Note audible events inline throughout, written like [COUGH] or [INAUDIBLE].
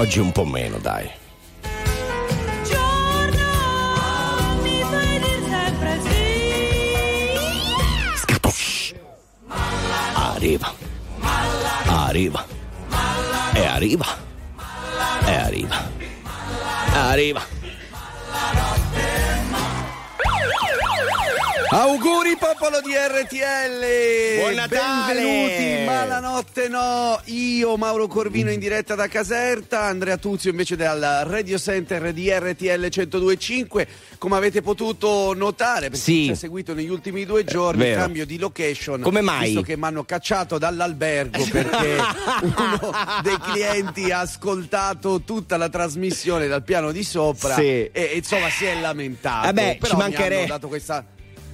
Oggi un po' meno, dai. Arriva. Arriva. E arriva. E arriva. Arriva. Auguri popolo di RTL! Buon Natale! Benvenuti, ma la notte no! Io, Mauro Corvino in diretta da Caserta, Andrea Tuzio invece dal Radio Center di RTL 1025. Come avete potuto notare, perché Sì. ci ha seguito negli ultimi due giorni, Vero. cambio di location. Come mai? Visto che mi hanno cacciato dall'albergo perché [LAUGHS] uno dei clienti ha ascoltato tutta la trasmissione dal piano di sopra Sì. e, e, insomma si è lamentato. Vabbè, Però ci mi manchere- hanno dato questa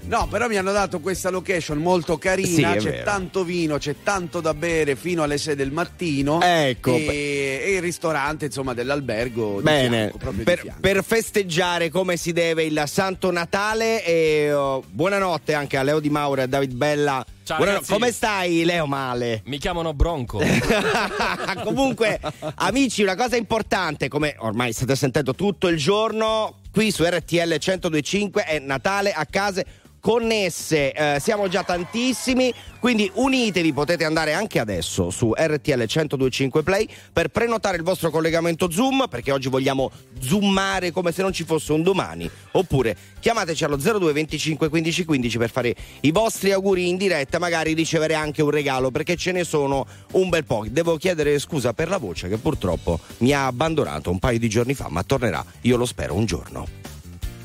No, però mi hanno dato questa location molto carina, Sì, c'è vero. tanto vino, c'è tanto da bere fino alle 6 del mattino. Ecco, E, e il ristorante, insomma, dell'albergo. di Bene, fianco, per, per festeggiare come si deve il Santo Natale e oh, buonanotte anche a Leo Di Mauro e a David Bella. Ciao, ragazzi. come stai Leo Male? [LAUGHS] Mi chiamano Bronco. [LAUGHS] Comunque, amici, una cosa importante, come ormai state sentendo tutto il giorno, qui su RTL 1025 è Natale a case connesse, Eh, siamo già tantissimi, quindi unitevi, potete andare anche adesso su RTL 1025 Play per prenotare il vostro collegamento Zoom, perché oggi vogliamo zoomare come se non ci fosse un domani, oppure chiamateci allo 02 25 15 15 per fare i vostri auguri in diretta, magari ricevere anche un regalo, perché ce ne sono un bel po'. Devo chiedere scusa per la voce che purtroppo mi ha abbandonato un paio di giorni fa, ma tornerà, io lo spero, un giorno.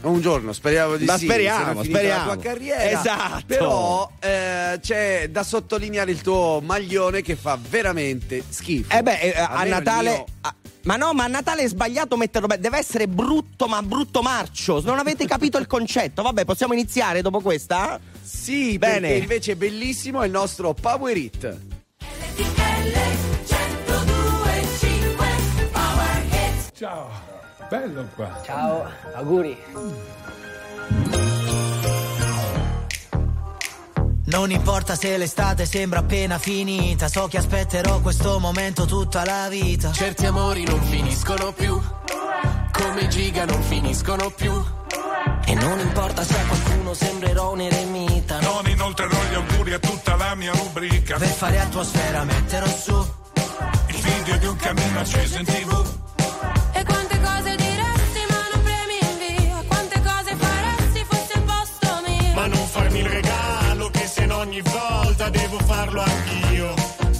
Un giorno, speriamo di Ma sì. speriamo, speriamo. La tua carriera. Esatto. Però eh, c'è da sottolineare il tuo maglione che fa veramente schifo. Eh beh, eh, a Natale... mio- a- ma no, ma a Natale è sbagliato metterlo bene, deve essere brutto, ma brutto marcio. Non avete capito il concetto. Vabbè, possiamo iniziare dopo questa? Sì, Bene. perché invece è bellissimo è il nostro Power It. Ciao, bello qua. Ciao, auguri. Non importa se l'estate sembra appena finita, so che aspetterò questo momento tutta la vita. Certi amori non finiscono più, come giga non finiscono più. E non importa se a qualcuno sembrerò un eremita. Non inoltrerò gli auguri a tutta la mia rubrica. Per fare atmosfera metterò su. Il video di un cammino acceso in tv. E quante ogni volta devo farlo anch'io.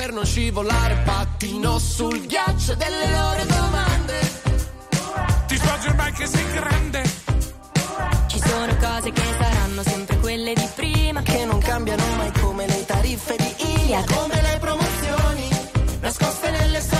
Per non scivolare pattino sul ghiaccio delle loro domande. Ti svolge ormai che sei grande. Ci sono cose che saranno sempre quelle di prima Che non cambiano mai come le tariffe di Ilia. Come le promozioni nascoste nelle strofe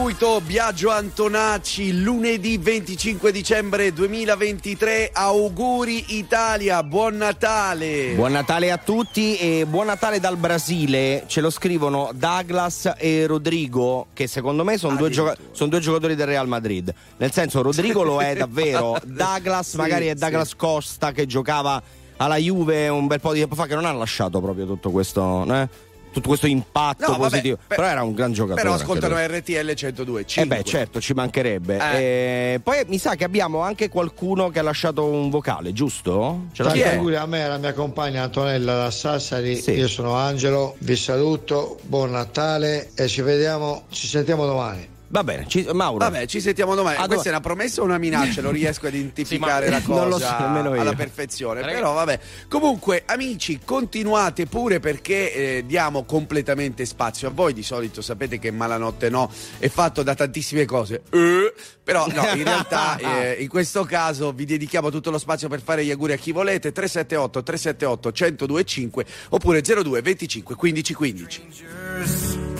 Cortocircuito Biagio Antonacci, lunedì 25 dicembre 2023. Auguri Italia, buon Natale. Buon Natale a tutti e buon Natale dal Brasile. Ce lo scrivono Douglas e Rodrigo, che secondo me sono due, gioca- son due giocatori del Real Madrid. Nel senso, Rodrigo lo è [LAUGHS] davvero. Douglas Sì, magari è sì. Douglas Costa che giocava alla Juve un bel po' di tempo fa, che non ha lasciato proprio tutto questo. eh, Tutto questo impatto No, vabbè, positivo. per- però era un gran giocatore. Però ascoltano. RTL 102. Eh beh, certo, ci mancherebbe. Eh. Eh, poi mi sa che abbiamo anche qualcuno che ha lasciato un vocale, giusto? Ce Tanti l'abbiamo? auguri a me e alla mia compagna Antonella da Sassari, Sì. io sono Angelo, vi saluto, buon Natale e ci vediamo, ci sentiamo domani. Va bene, ci- Mauro. Vabbè, ci sentiamo domani. Ah, Questa è una promessa o una minaccia? Non riesco [LAUGHS] a identificare Sì, la cosa [LAUGHS] non lo so nemmeno io. alla perfezione. Ragazzi- Però vabbè. Comunque, amici, continuate pure perché eh, diamo completamente spazio a voi. Di solito sapete che Malanotte no è fatto da tantissime cose. Eh, però no, in realtà [LAUGHS] eh, in questo caso vi dedichiamo tutto lo spazio per fare gli auguri a chi volete. 378 378 1025 oppure 02 25 15 15.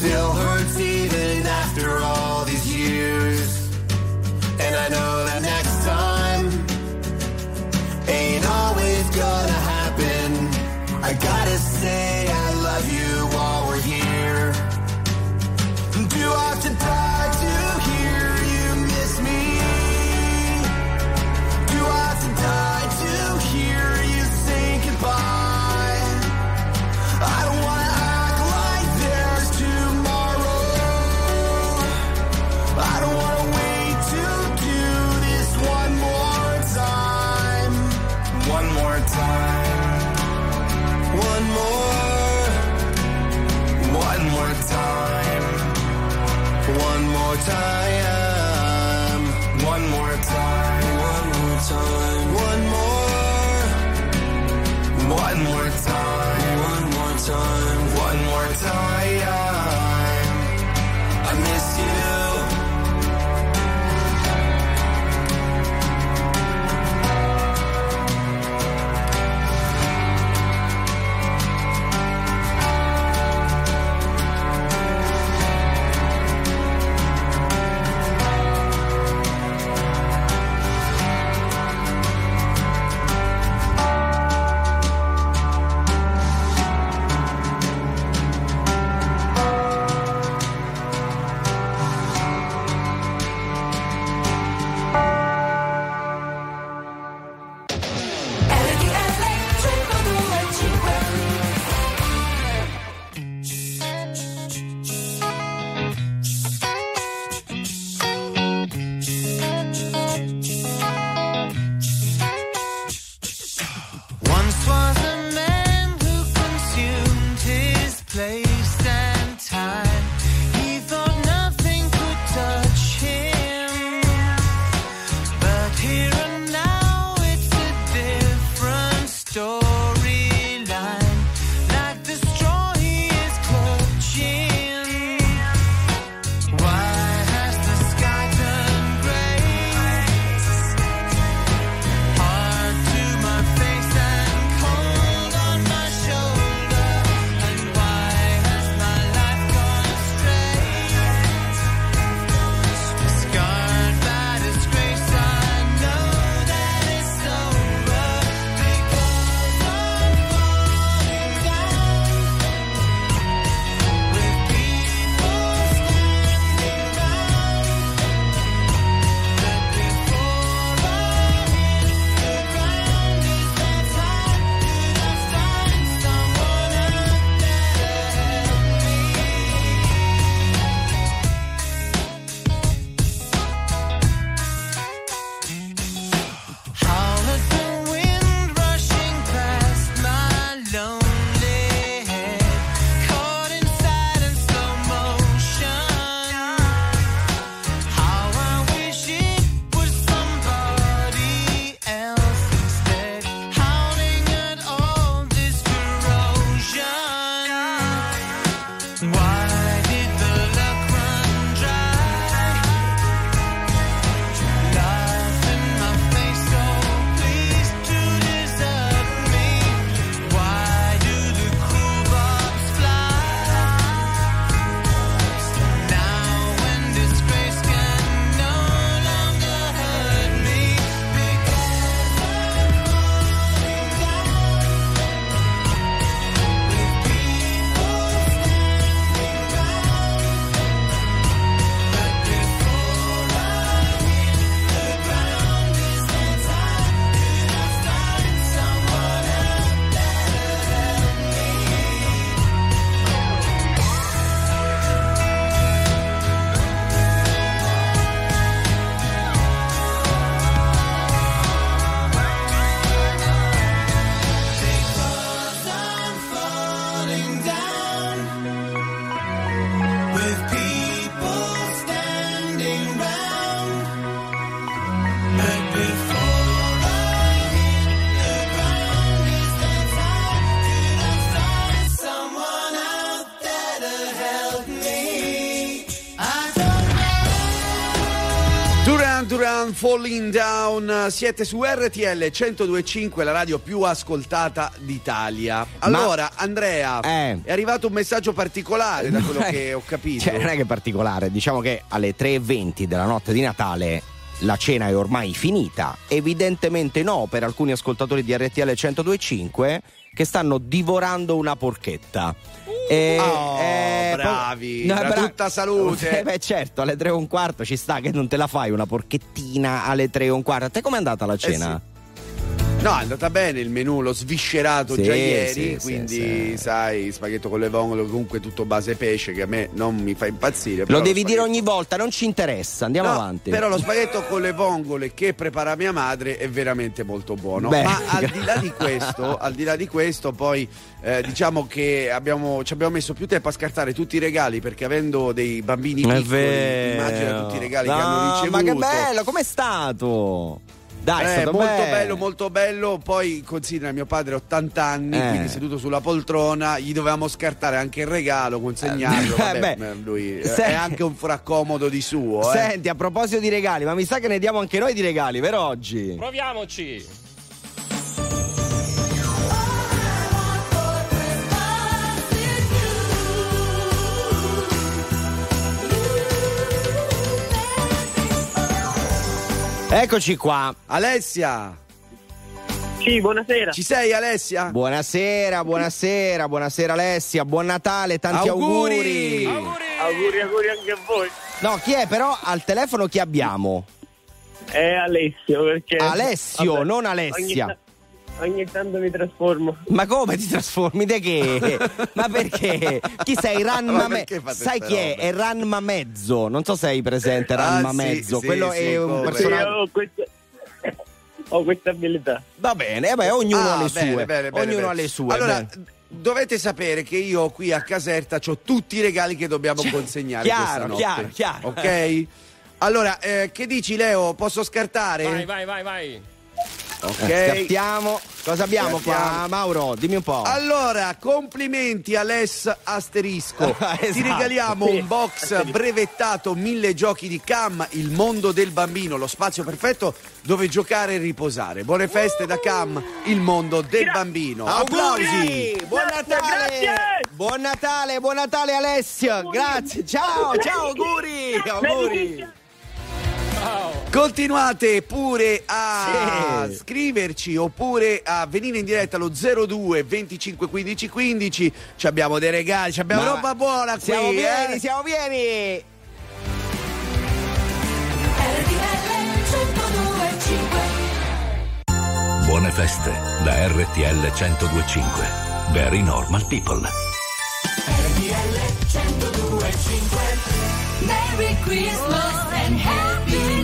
still Falling Down, siete su RTL 1025, la radio più ascoltata d'Italia. Allora, Andrea, Eh. è arrivato un messaggio particolare da quello [LAUGHS] che ho capito. Cioè, non è che particolare, diciamo che alle 3.20 della notte di Natale la cena è ormai finita. Evidentemente no, per alcuni ascoltatori di RTL 1025 che stanno divorando una porchetta. E- Oh, eh, bravi, po- tra tutta salute. [LAUGHS] Eh, beh, certo, alle 3 e un quarto ci sta che non te la fai una porchettina alle 3 e un quarto. A te com'è andata la cena? No, è andata bene il menù, l'ho sviscerato Sì, già ieri, sì, quindi sì. sai, spaghetto con le vongole, comunque tutto base pesce che a me non mi fa impazzire. Lo devi lo dire ogni volta, non ci interessa, andiamo No, avanti. Però lo spaghetto con le vongole che prepara mia madre è veramente molto buono. Beh. Ma al di là di questo, al di là di questo, poi eh, diciamo che abbiamo, ci abbiamo messo più tempo a scartare tutti i regali perché avendo dei bambini piccoli, immagina tutti i regali No, che hanno ricevuto. Ma che bello, com'è stato? Dai, è Eh, stato molto bello. bello, molto bello. Poi considera mio padre ha 80 anni, Eh. quindi seduto sulla poltrona, gli dovevamo scartare anche il regalo, consegnarlo. Eh, Vabbè, beh. eh, lui Se- è anche un fraccomodo di suo. eh. Senti, a proposito di regali, ma mi sa che ne diamo anche noi di regali, vero oggi? Proviamoci. Eccoci qua. Alessia, Sì, buonasera. ci sei Alessia? Buonasera, buonasera, buonasera Alessia, buon Natale, tanti Auguri! auguri. Auguri, auguri anche a voi. No, chi è però al telefono chi abbiamo? È Alessio perché... Alessio, Vabbè, non Alessia. Ogni, ogni tanto mi trasformo. Ma come ti trasformi? De che? [LAUGHS] Ma perché? Chi sei? Ranma Ma Me- Sai chi è? robe? È Ranma Mezzo. Non so se hai presente Ah, Ranma sì, Mezzo. sì, Quello sì, è un come. Sì, personaggio. ho questa, [LAUGHS] ho questa abilità. Va bene, eh beh, ognuno Ah, ha le bene, sue. bene, bene, ognuno bene. ha le sue. Allora, bene. dovete sapere che io qui a Caserta ho tutti i regali che dobbiamo consegnare chiaro, questa notte. chiaro, chiaro. Ok? Allora, eh, che dici Leo? Posso scartare? Vai, vai, vai, vai. Ok. Eh, Scartiamo. Cosa abbiamo qua, Scartiamo. Mauro? Dimmi un po'. Allora, complimenti a Les Asterisco. [LAUGHS] Ti Esatto. regaliamo un box brevettato mille giochi di Cam, il mondo del bambino, lo spazio perfetto dove giocare e riposare. Buone feste da Cam, il mondo del bambino. Auguri! Applausi! Buon Natale! grazie! Buon Natale, buon Natale Alessio! Grazie, ciao, ciao, auguri! Auguri! Continuate pure a Sì. scriverci oppure a venire in diretta allo 02 25 15 15. Ci abbiamo dei regali, ci abbiamo Ma- roba buona qui. Siamo pieni, eh. siamo pieni! Buone feste da RTL 1025. Very normal people. Merry Christmas and Happy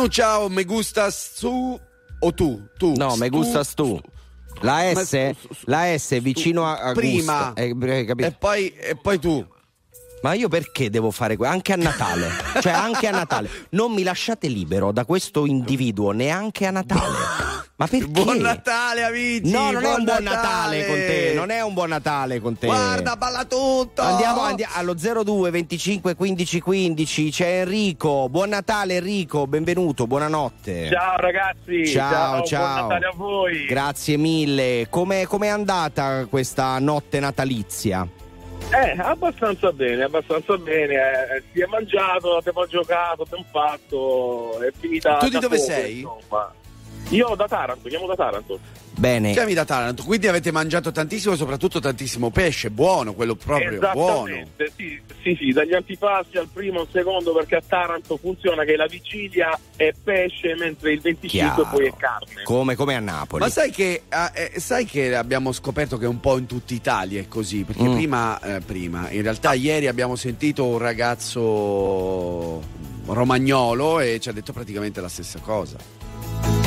Manu, ciao, me gustas tu o tu? Tu. No, me gustas tu. La S, su- su- la S è vicino a, a Prima. Eh, hai capito? E poi, e poi tu. Ma io perché devo fare questo? Anche a Natale. [LAUGHS] cioè, anche a Natale. Non mi lasciate libero da questo individuo neanche a Natale. [LAUGHS] Ma perché? Buon Natale, amici! No, non è un buon Natale. Natale con te. Non è un buon Natale con te. Guarda, balla tutto! Andiamo, andiamo allo 02 25 15 15. C'è Enrico. Buon Natale, Enrico. Benvenuto. Buonanotte. Ciao ragazzi, Ciao, Buon ciao. Natale a voi. Grazie mille. Come è andata questa notte natalizia? Eh, abbastanza bene, abbastanza bene. eh, si è mangiato, abbiamo giocato, abbiamo fatto, è finita. Tu di dove poco, sei? insomma. Io da Taranto, chiamo da Taranto. Bene. Chiami da Taranto, quindi avete mangiato tantissimo e soprattutto tantissimo pesce, buono, quello proprio buono. Esattamente, sì, sì, sì, dagli antipasti al primo al secondo perché a Taranto funziona che la vigilia è pesce mentre il 25 Chiaro. poi è carne. Come, come a Napoli. Ma sai che, ah, eh, sai che abbiamo scoperto che un po' in tutta Italia è così? Perché Mm. prima, eh, prima, in realtà ieri abbiamo sentito un ragazzo romagnolo e ci ha detto praticamente la stessa cosa.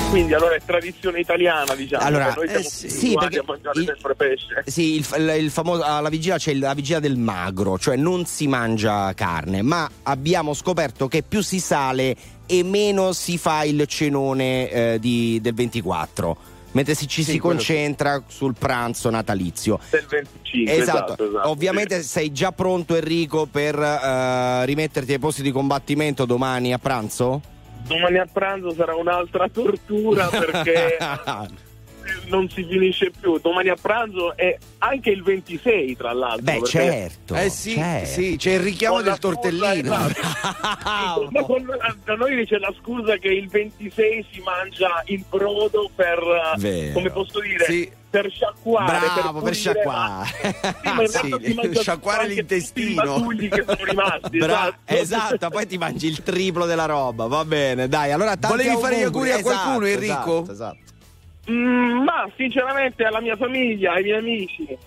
Quindi allora è tradizione italiana, diciamo. Allora, che noi siamo eh, sì, perché a mangiare il- sempre pesce. Sì, il, il- il famoso, alla vigilia c'è la vigilia del magro, cioè non si mangia carne, ma abbiamo scoperto che più si sale e meno si fa il cenone eh, di- del 24, mentre si, ci Sì, si concentra sul pranzo natalizio. Del 25, Esatto, esatto, esatto, ovviamente sei già pronto Enrico per eh, rimetterti ai posti di combattimento domani a pranzo? Domani a pranzo sarà un'altra tortura perché [LAUGHS] non si finisce più. Domani a pranzo è anche il 26, tra l'altro. Beh, perché- certo. Eh sì, certo. sì, c'è il richiamo Con del tortellino. esatto. [LAUGHS] Ma con- da noi c'è la scusa che il 26 si mangia il brodo per, Vero. come posso dire, Sì. Per sciacquare. Bravo, per pulire, sciacquare. ma- Sì, ma in [LAUGHS] Sì, sciacquare l'intestino. che sono rimasti. Bra- esatto. esatto, poi ti mangi il triplo della roba, va bene, dai. Allora, tanti Volevi fare gli auguri a Esatto, qualcuno, Enrico? Esatto, esatto. Mm, ma sinceramente alla mia famiglia, ai miei amici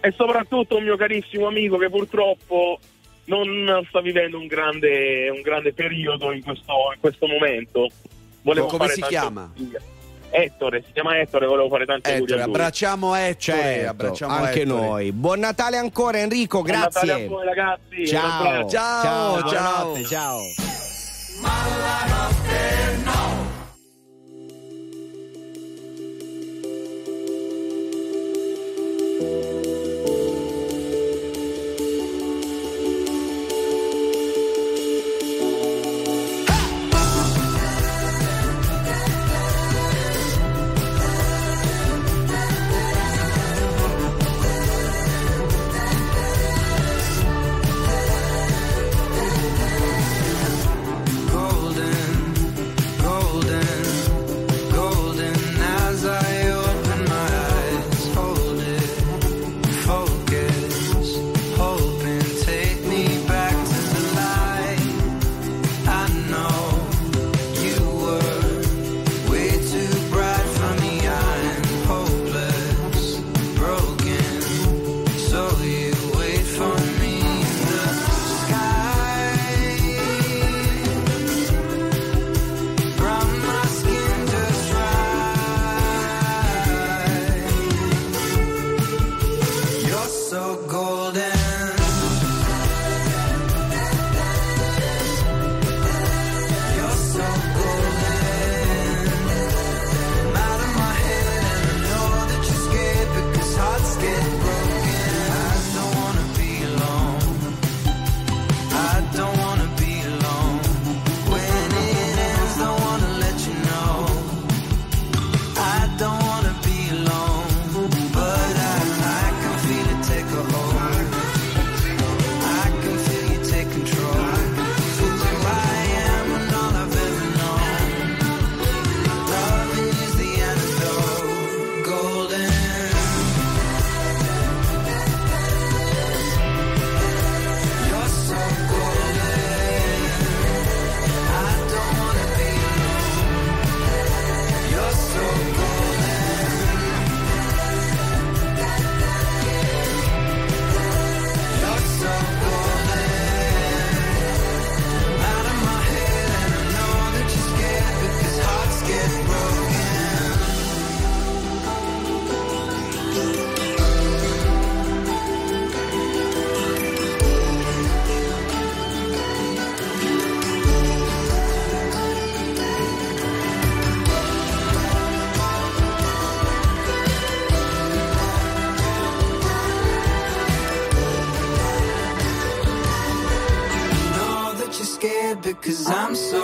e soprattutto a un mio carissimo amico che purtroppo non sta vivendo un grande, un grande periodo in questo, in questo momento. Volevo Come fare si chiama? auguri. Ettore, si chiama Ettore, volevo fare tanti auguri Ettore, a lui. abbracciamo Ettore, Certo, abbracciamo anche Ettore. noi. Buon Natale ancora Enrico, Buon Natale grazie. a voi ragazzi. Ciao. abbraccio. Ciao, ciao, ciao. buonanotte, ciao. golden so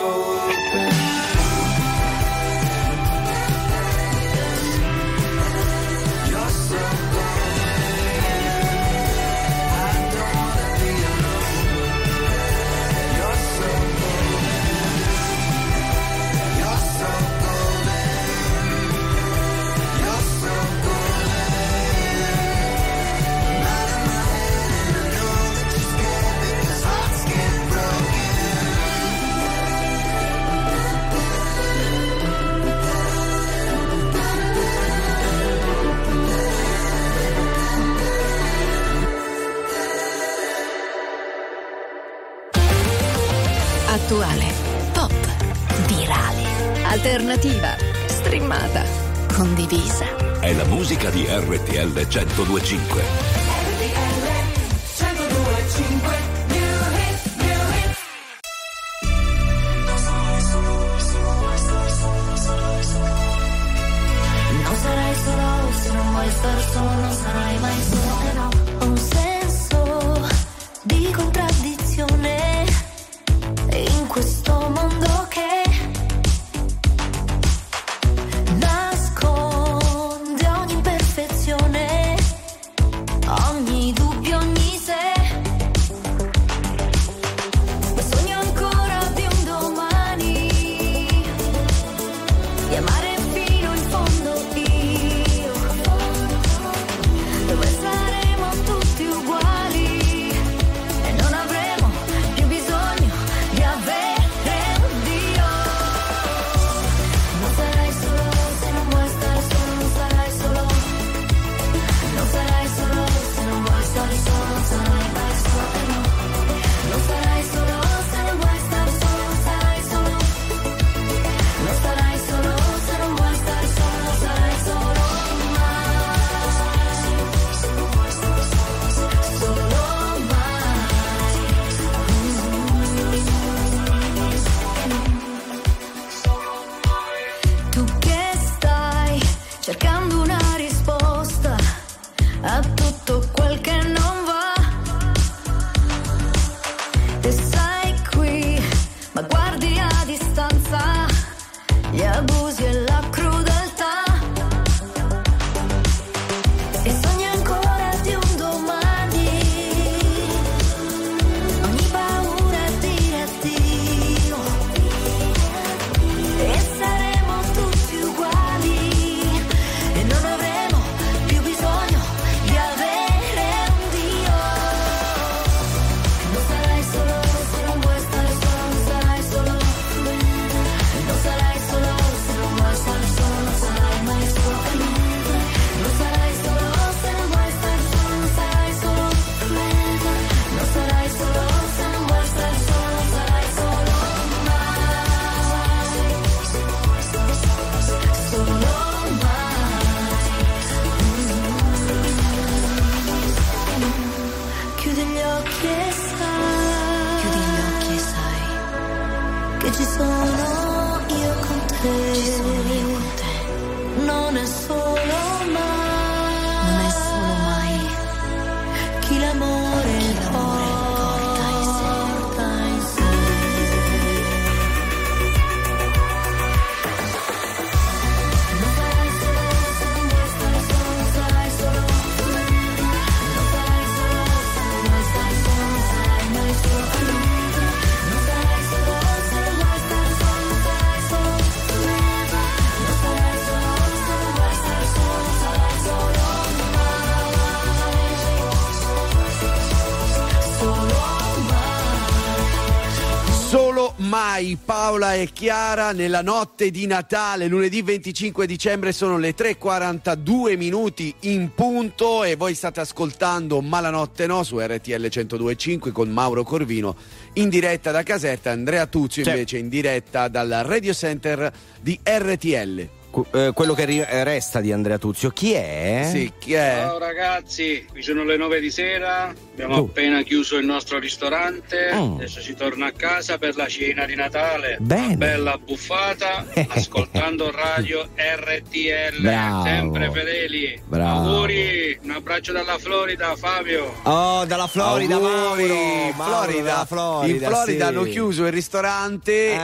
102.5 Paola e Chiara nella notte di Natale, lunedì 25 dicembre sono le 3.42 minuti in punto e voi state ascoltando Malanotte No su RTL 102.5 con Mauro Corvino in diretta da Caserta, Andrea Tuzio C'è. invece in diretta dal Radio Center di RTL. Eh, quello che resta di Andrea Tuzio, chi è? Sì, chi è? Ciao ragazzi, qui sono le 9 di sera, Abbiamo Tu. appena chiuso il nostro ristorante, Mm. adesso si torna a casa per la cena di Natale. Bene. Bella buffata, [LAUGHS] ascoltando radio RTL, Bravo. sempre fedeli. Bravo. Auguri, un abbraccio dalla Florida, Fabio. Oh, dalla Florida, Auguri, Mauro. Mauro Florida. Florida, In Florida sì. hanno chiuso il ristorante Eh.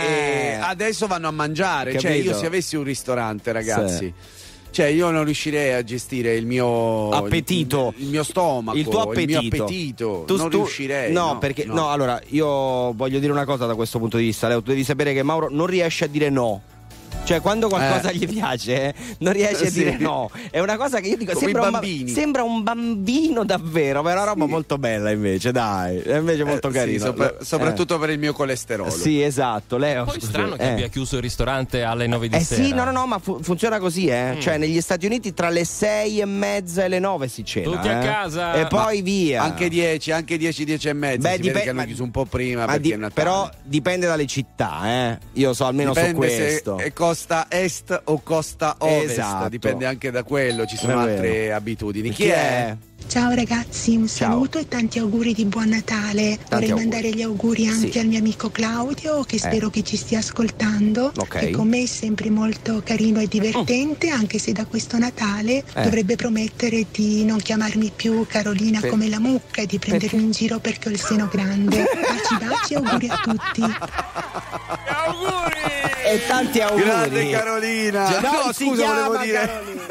e adesso vanno a mangiare. Cioè, Capito? io se avessi un ristorante, ragazzi. Cioè, io non riuscirei a gestire il mio Appetito. il, il mio stomaco, il tuo appetito. il mio appetito. Tu- non tu- riuscirei. No, perché no. allora io voglio dire una cosa da questo punto di vista. Leo, tu devi sapere che Mauro non riesce a dire no. Cioè, quando qualcosa Eh. gli piace, eh, non riesce a Sì. dire no. È una cosa che io dico: Come sembra un, ba- sembra un bambino davvero, ma è una roba molto bella invece, dai. È invece molto Eh, sì, carino. sopra- Eh. soprattutto per il mio colesterolo. Sì, esatto. Leo. Poi scusi, strano che eh. abbia chiuso il ristorante alle 9 di Eh sera. sì, no, no, no, ma fu- funziona così, eh. Mm. Cioè, negli Stati Uniti tra le sei e mezza e le nove si cena. Tutti a eh. casa. E poi via. Anche 10, anche 10, 10 e mezza. Beh, si vede dipe- che hanno ma- chiuso un po' prima Ma perché di- però dipende dalle città, eh. Io so almeno Dipende su questo. se è costa est o costa ovest, Esatto. dipende anche da quello, ci sono altre abitudini. Chi, Chi è? Ciao ragazzi, un saluto e tanti auguri di buon Natale. Vorrei auguri. mandare gli auguri anche Sì. al mio amico Claudio che spero che ci stia ascoltando. Ok. Che con me è sempre molto carino e divertente, anche se da questo Natale Eh. dovrebbe promettere di non chiamarmi più Carolina Per- come la mucca e di prendermi in giro perché ho il seno grande. Baci baci, auguri a tutti. [LAUGHS] E tanti auguri. Grande Carolina. Cioè, No, non si scusa, volevo dire. Carolina.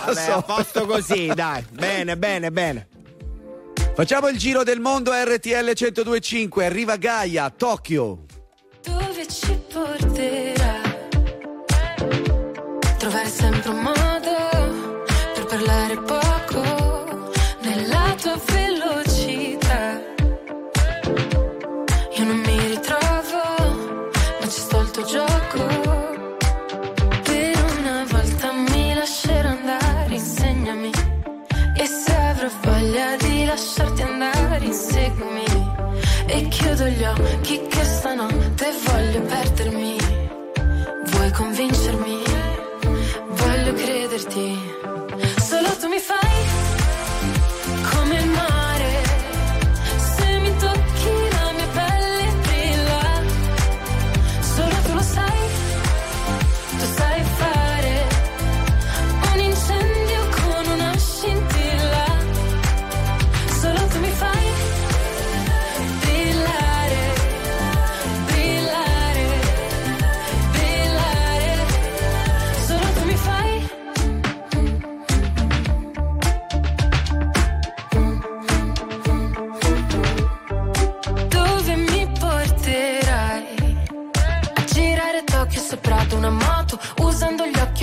[LAUGHS] Vabbè, a posto così, dai. Bene, bene, bene. Facciamo il giro del mondo RTL 1025, arriva Gaia, Tokyo. Dove ci porterà? Occhi che stanotte voglio perdermi. Vuoi convincermi?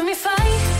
Solo tu mi fai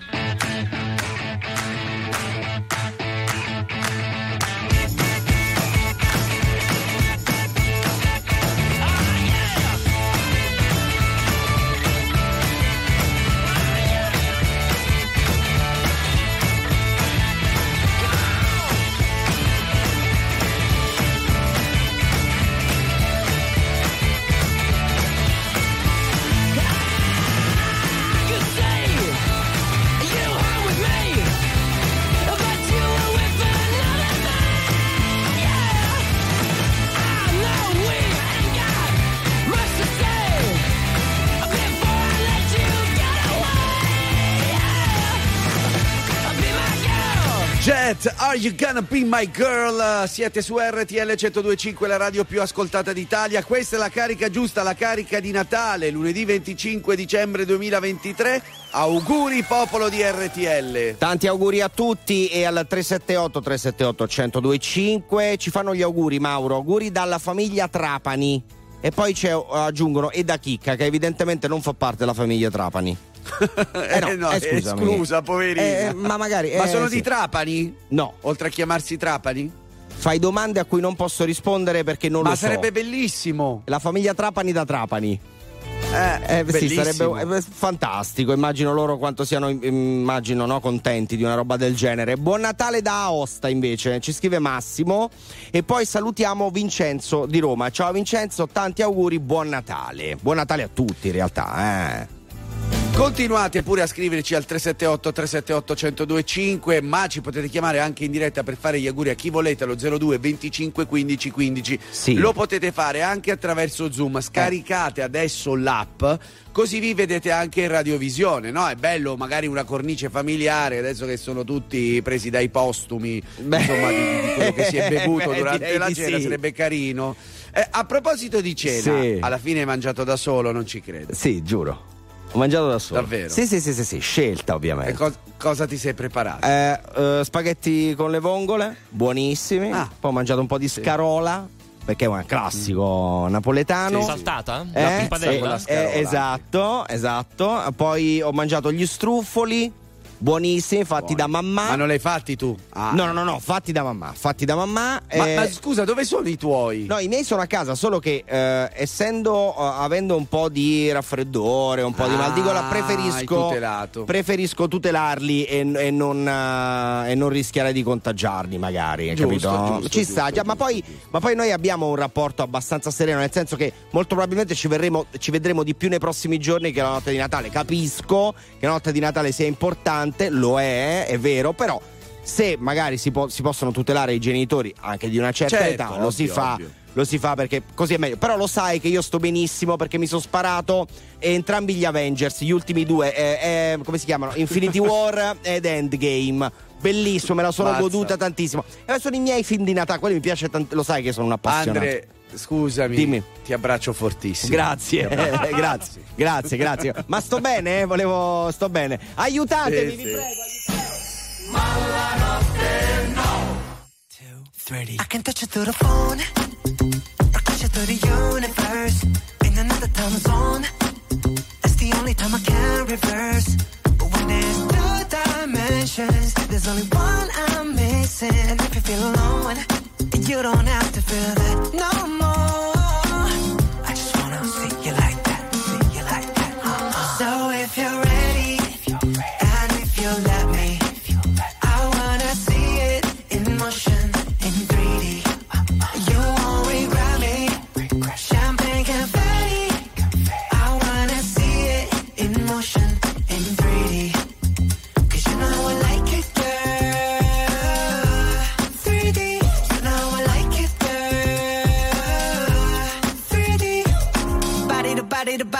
You gonna be my girl? Siete su RTL 1025, la radio più ascoltata d'Italia. Questa è la carica giusta, la carica di Natale, lunedì 25 dicembre 2023. Auguri popolo di RTL. Tanti auguri a tutti e al 378 378 1025 ci fanno gli auguri Mauro, auguri dalla famiglia Trapani e poi aggiungono e da Chicca che evidentemente non fa parte della famiglia Trapani. Eh no, no, eh, è scusami. esclusa, poverina. Eh, ma magari, Ma eh, sono sì. di Trapani? No. Oltre a chiamarsi Trapani? Fai domande a cui non posso rispondere perché non Ma lo so. sarebbe bellissimo. La famiglia Trapani da Trapani. Eh, Eh, sì, sarebbe eh, fantastico. Immagino loro quanto siano immagino, no, contenti di una roba del genere. Buon Natale da Aosta, invece, ci scrive Massimo. E poi salutiamo Vincenzo di Roma. Ciao Vincenzo, tanti auguri, buon Natale. Buon Natale a tutti, in realtà. Eh. Continuate pure a scriverci al 378 378 1025, ma ci potete chiamare anche in diretta per fare gli auguri a chi volete allo 02 25 15 15. Sì. Lo potete fare anche attraverso Zoom. Scaricate adesso l'app, così vi vedete anche in radiovisione, no? È bello magari una cornice familiare, adesso che sono tutti presi dai postumi, insomma, di, di quello che si è [LAUGHS] bevuto Beh, durante la cena, sì. sarebbe carino. Eh, a proposito di cena, Sì. alla fine hai mangiato da solo, non ci credo. Sì, giuro. Ho mangiato da solo. Davvero? Sì, sì, sì, sì, sì, scelta ovviamente. E cos- cosa ti sei preparato? Eh, eh, spaghetti con le vongole, buonissimi. Ah. Poi ho mangiato un po' di scarola, perché è un classico napoletano. Sì. Saltata? Eh, La sì, Con la eh, scarola. esatto, esatto. Poi ho mangiato gli struffoli, buonissimi, fatti da mamma. Ma non l'hai fatti tu? Ah. No, no, no, no, fatti da mamma, fatti da mamma. Ma, eh, ma scusa, dove sono i tuoi? No, i miei sono a casa, solo che eh, essendo eh, avendo un po' di raffreddore, un po' di mal di gola, Ah, preferisco hai preferisco tutelarli e, e non, eh, e non rischiare di contagiarli, magari. Giusto, capito? giusto, Ci giusto, sta, già, ma, poi, ma poi noi abbiamo un rapporto abbastanza sereno, nel senso che molto probabilmente ci, verremo- ci vedremo di più nei prossimi giorni che la notte di Natale. Capisco che la notte di Natale sia importante, importante, lo è, è vero, però se magari si, po- si possono tutelare i genitori anche di una certa Certo, età, lo ovvio, si fa. ovvio. Lo si fa perché così è meglio. Però lo sai che io sto benissimo perché mi sono sparato entrambi gli Avengers, gli ultimi due, eh, eh, come si chiamano? Infinity [LAUGHS] War ed Endgame. Bellissimo, me la sono Mazza. goduta tantissimo. E sono i miei film di Natale, quelli mi piace tanto. Lo sai che sono un appassionato. Andre, scusami, Dimmi. ti abbraccio fortissimo. Grazie, [LAUGHS] abbraccio. eh, [LAUGHS] grazie, grazie, grazie. Ma sto bene, eh? volevo, sto bene. Aiutatemi, Sì, vi sì. prego. Ma la notte no. I can touch you through the phone. Or catch you through the universe. In another time zone. That's the only time I can reverse. But when there's two dimensions, there's only one I'm missing. And if you feel alone, you don't have to feel that no more.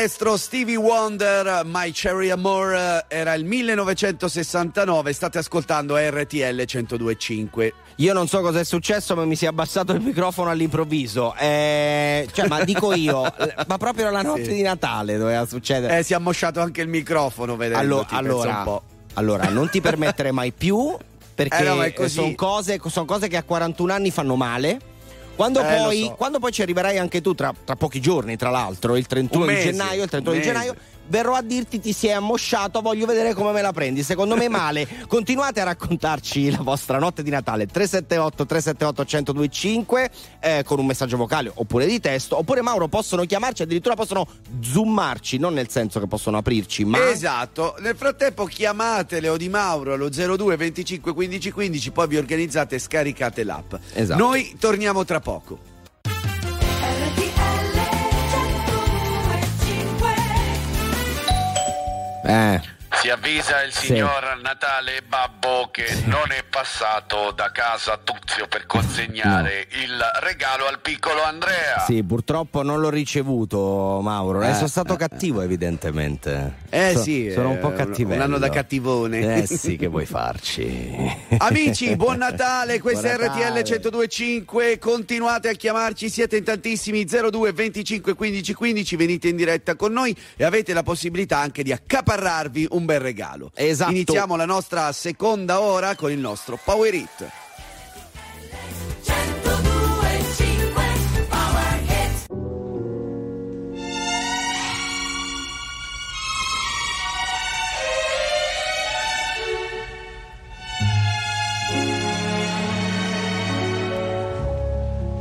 Maestro Stevie Wonder, My Cherry Amore, era il 1969, state ascoltando RTL 102.5. Io non so cosa è successo, ma mi si è abbassato il microfono all'improvviso. Eh, cioè, ma dico io, eh, [LAUGHS] ma proprio la notte Sì. di Natale doveva succedere. Eh, si è ammosciato anche il microfono, vedendo Allo- allora, allora, non ti permettere mai più [LAUGHS] perché Eh no, così. sono cose, son cose che a 41 anni fanno male. Quando, Eh, poi, so. quando poi ci arriverai anche tu, tra, tra pochi giorni, tra l'altro, il 31 Un di mese, gennaio, il 31 di un mese. gennaio, verrò a dirti ti sei ammosciato, voglio vedere come me la prendi. Secondo me male. [LAUGHS] Continuate a raccontarci la vostra notte di Natale 378 378 1025 eh, con un messaggio vocale oppure di testo, oppure Mauro possono chiamarci, addirittura possono zoomarci, non nel senso che possono aprirci, ma Esatto, nel frattempo chiamate Leo Di Mauro allo 02 25 15 15, poi vi organizzate e scaricate l'app. Esatto. Noi torniamo tra poco. Eh Si avvisa il Sì. signor Natale Babbo che non è passato da casa Tuzio per consegnare il regalo al piccolo Andrea. Sì, purtroppo non l'ho ricevuto, Mauro. Eh, Eh, sono stato eh, cattivo, evidentemente. Eh So- sì, sono un po' eh, cattivello. un anno da cattivone. Eh sì, che vuoi farci? [LAUGHS] Amici, buon Natale, questo è Buon RTL Natale. 1025, continuate a chiamarci, siete in tantissimi 02 25 15 15, venite in diretta con noi e avete la possibilità anche di accaparrarvi un bel regalo. Esatto. Iniziamo la nostra seconda ora con il nostro Power It.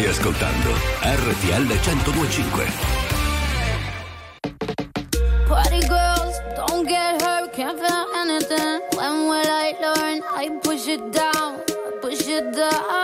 Stai ascoltando RTL 1025. Party girls, don't get hurt, can't feel anything. When will I learn? I push it down, push it down.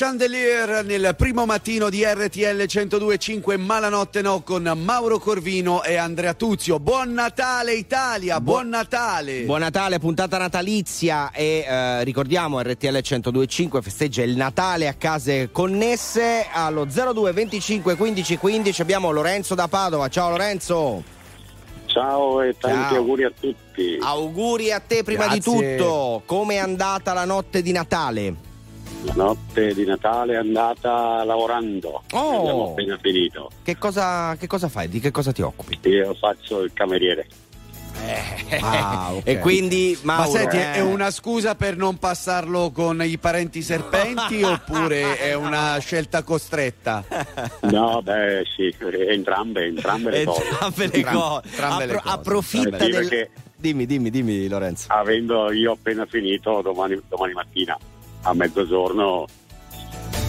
Chandelier nel primo mattino di RTL 102.5 Malanotte No con Mauro Corvino e Andrea Tuzio. Buon Natale Italia, buon Natale! Buon Natale, puntata natalizia e eh, ricordiamo RTL 1025 festeggia il Natale a case connesse allo 02 25 15 15 abbiamo Lorenzo da Padova. Ciao Lorenzo. Ciao e tanti Ciao. auguri a tutti. Auguri a te prima di Grazie. tutto. Come è andata la notte di Natale? La notte di Natale è andata lavorando. Oh. Abbiamo appena finito. Che cosa, che cosa fai? Di che cosa ti occupi? Io faccio il cameriere. Ah, [LAUGHS] ok. E quindi Mauro, Ma senti, eh. è una scusa per non passarlo con i parenti serpenti [LAUGHS] oppure è una scelta costretta? No, beh, sì, entrambe, entrambe le cose. Entrambe le cose. entrambe le cose. approfitta Sì, del... perché Dimmi, dimmi, dimmi Lorenzo. avendo io appena finito domani, domani mattina a mezzogiorno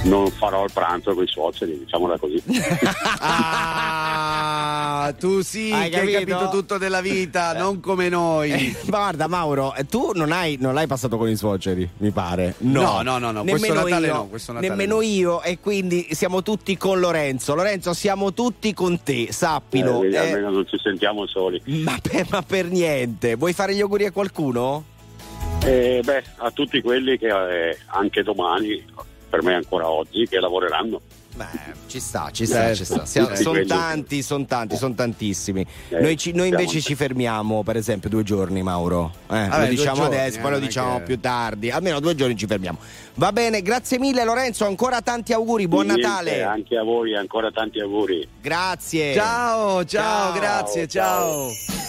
non farò il pranzo con i suoceri, diciamola così. [LAUGHS] Ah, tu sì Hai che hai capito? capito tutto della vita, non come noi. Eh, ma guarda Mauro, eh, tu non hai, non l'hai passato con i suoceri, mi pare. No, no, no, no, questo Nemmeno Natale io, no, questo Natale nemmeno no. io e quindi siamo tutti con Lorenzo. Lorenzo, siamo tutti con te, sappilo. Eh, Eh, almeno non ci sentiamo soli. ma, per, ma per niente. Vuoi fare gli auguri a qualcuno? Eh, beh, a tutti quelli che eh, anche domani per me ancora oggi che lavoreranno. Beh, ci sta, ci sta, ci sta. Siamo- Sì, sono quello- tanti, sono tanti, sono tantissimi. Eh, Noi, ci- noi siamo- invece ci fermiamo, per esempio, due giorni, Mauro. Eh, Vabbè, lo diciamo giorni, adesso, eh, poi lo è diciamo che- più tardi. Almeno due giorni ci fermiamo. Va bene, grazie mille Lorenzo, ancora tanti auguri, buon Niente, Natale. Anche a voi ancora tanti auguri. Grazie. Ciao, ciao, Ciao, grazie, ciao. Calma,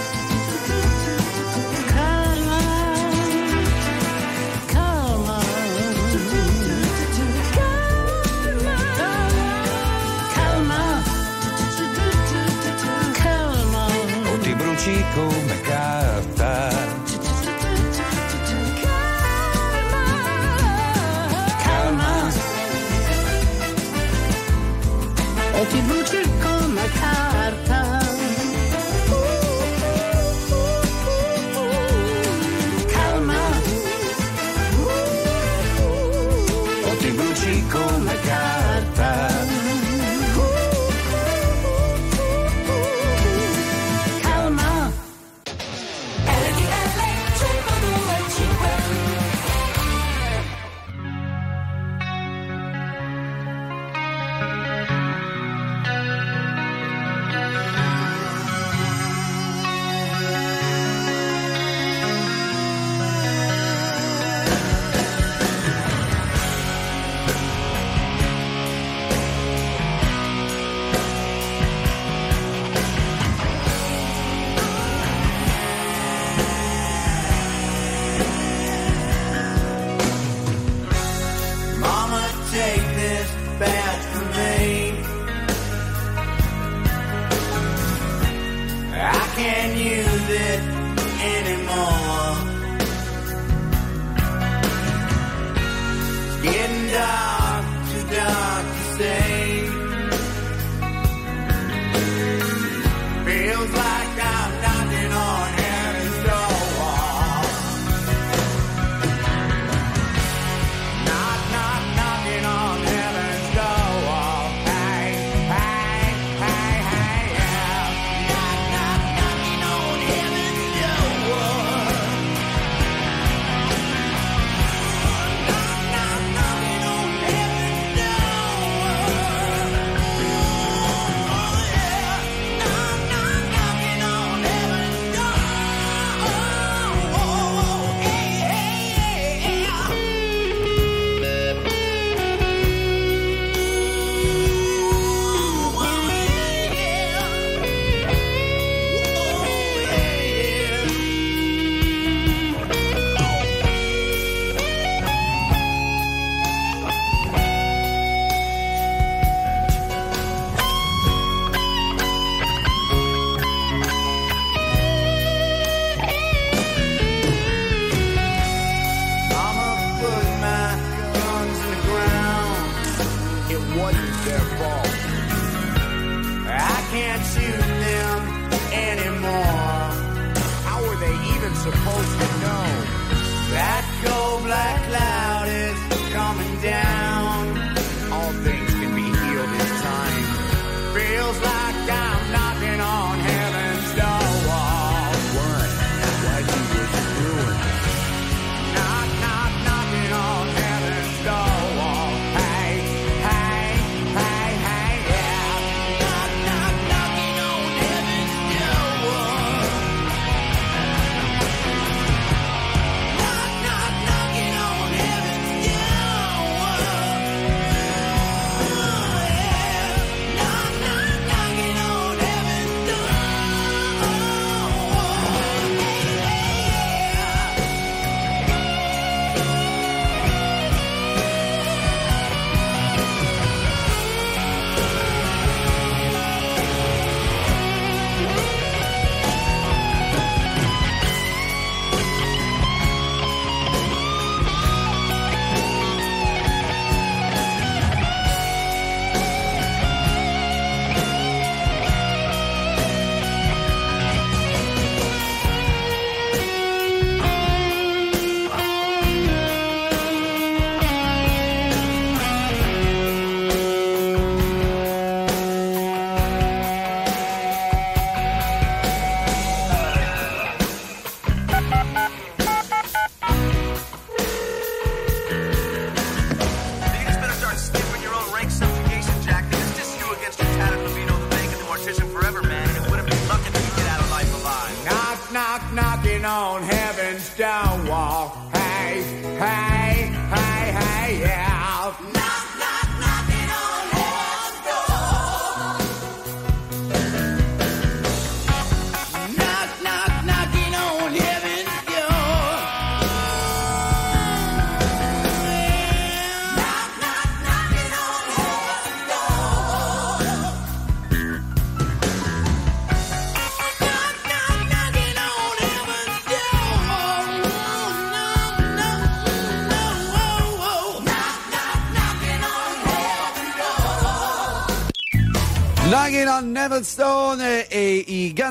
bruci come carta. calma, o ti bruci come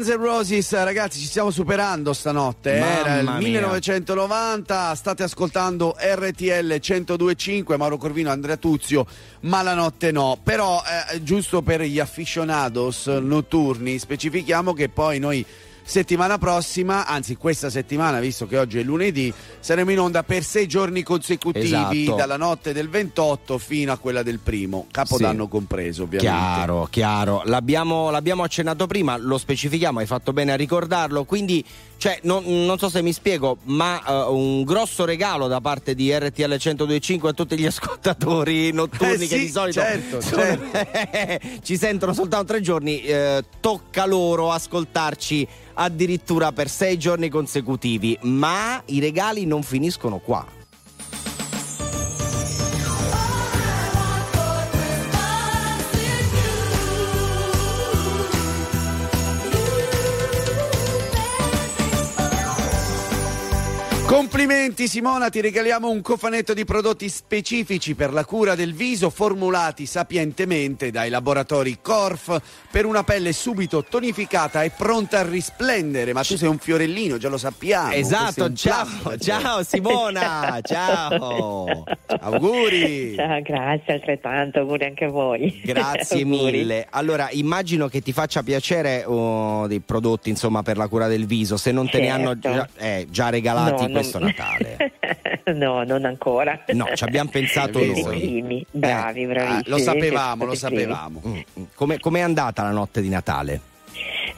Guns N' Roses, ragazzi, ci stiamo superando stanotte. eh. Era il Mamma mia. 1990, state ascoltando RTL 1025, Mauro Corvino, Andrea Tuzio, ma la notte no. Però, eh, giusto per gli aficionados notturni, specifichiamo che poi noi settimana prossima, anzi questa settimana, visto che oggi è lunedì, saremo in onda per sei giorni consecutivi, Esatto. dalla notte del 28 fino a quella del primo, capodanno compreso ovviamente. Chiaro, chiaro. L'abbiamo, l'abbiamo accennato prima, lo specifichiamo, hai fatto bene a ricordarlo. Quindi, cioè, non, non so se mi spiego, ma eh, un grosso regalo da parte di RTL 1025 a tutti gli [LAUGHS] ascoltatori notturni Eh che sì, di solito certo, sono- [LAUGHS] ci sentono soltanto tre giorni. eh, tocca loro ascoltarci addirittura per sei giorni consecutivi. Ma i regali non finiscono qua. Complimenti Simona, ti regaliamo un cofanetto di prodotti specifici per la cura del viso formulati sapientemente dai laboratori Corf per una pelle subito tonificata e pronta a risplendere. Ma tu sei un fiorellino, già lo sappiamo. Esatto, ciao, ciao Simona, [LAUGHS] ciao. Auguri. Ciao, grazie altrettanto, auguri anche a voi. Grazie [LAUGHS] mille. Allora, immagino che ti faccia piacere oh, dei prodotti, insomma, per la cura del viso. Se non te ne Certo. hanno già, eh, già regalati No, questo Natale. [LAUGHS] no, non ancora. No, ci abbiamo [LAUGHS] pensato noi. bravi, Eh, bravissimi. lo sapevamo, lo sapevamo. Mm, Come com'è andata la notte di Natale?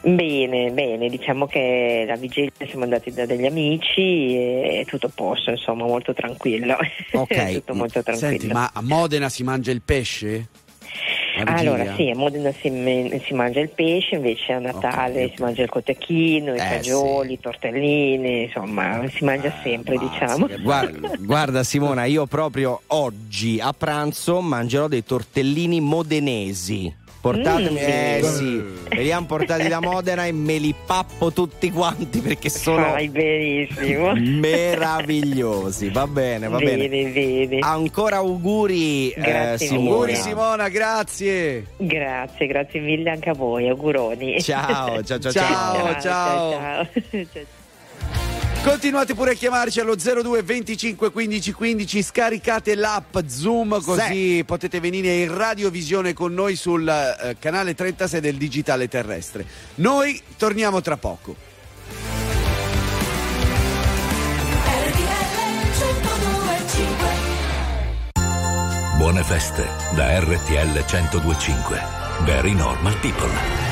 Bene, bene, diciamo che la vigilia siamo andati da degli amici e tutto a posto, insomma, molto tranquillo. [LAUGHS] Ok. molto tranquillo. Senti, ma a Modena si mangia il pesce? Allora sì, a Modena si, si mangia il pesce, invece a Natale si mangia il cotechino, i Eh, fagioli, i tortellini, insomma si mangia sempre diciamo. Guarda, guarda Simona, io proprio oggi a pranzo mangerò dei tortellini modenesi. Portatemi, Mm. eh sì, me li hanno portati da Modena e me li pappo tutti quanti perché sono Fai benissimo. meravigliosi. Va bene, va bene. Bene, bene. Ancora auguri, eh, Grazie Simona. mille. Auguri Simona, grazie. Grazie, grazie mille anche a voi, auguroni. Ciao, ciao, ciao, [LAUGHS] Ciao, ciao. ciao. [LAUGHS] Continuate pure a chiamarci allo 02 25 15 15, scaricate l'app Zoom così potete venire in radiovisione con noi sul eh, canale 36 del digitale terrestre. Noi torniamo tra poco. Buone feste da RTL 1025. Very normal people.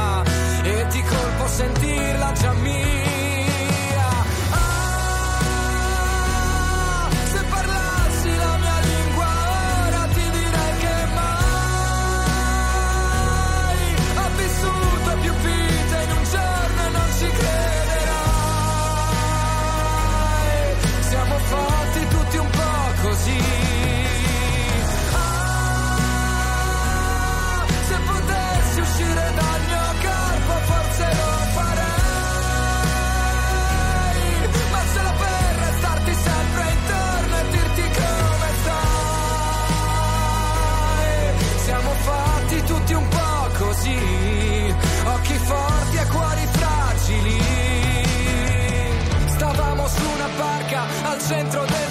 sentirla già mia centro del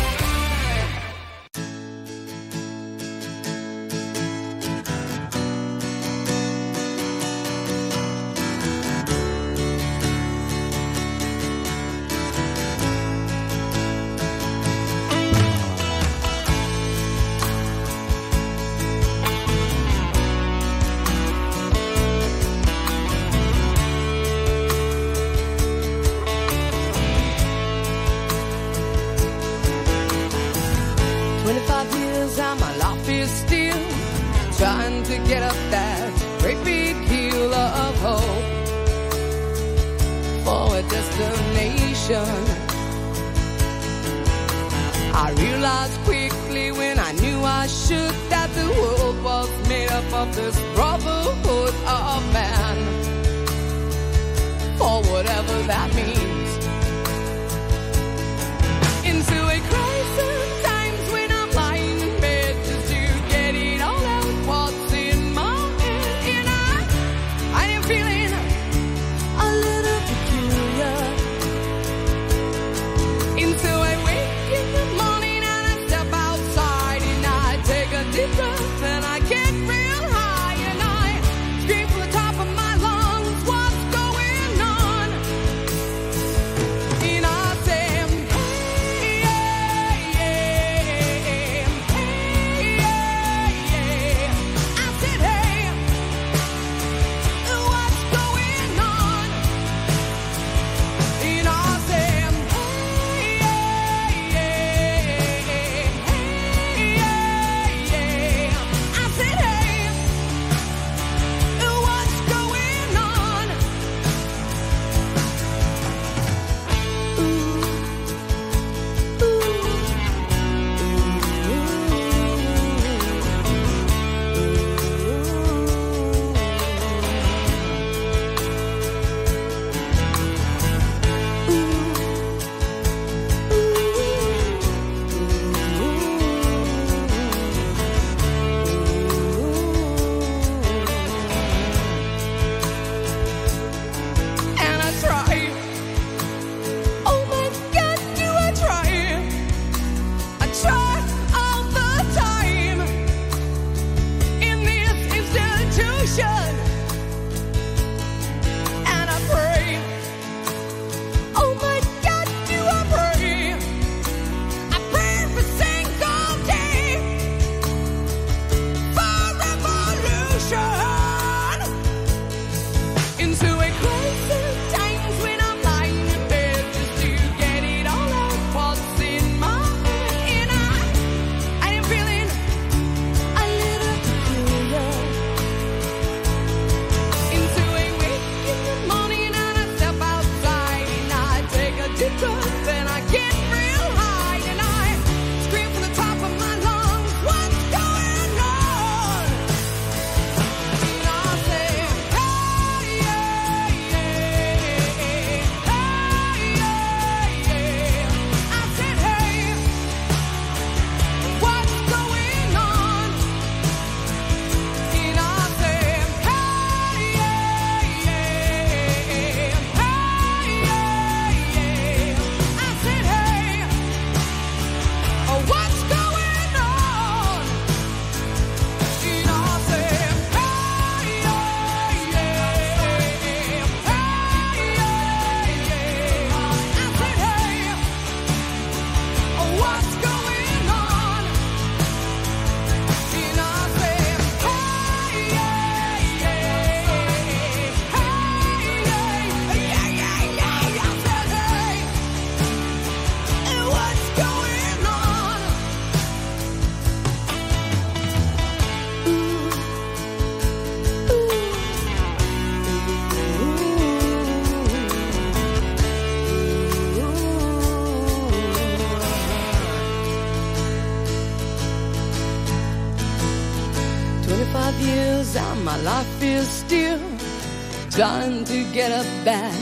Trying to get up that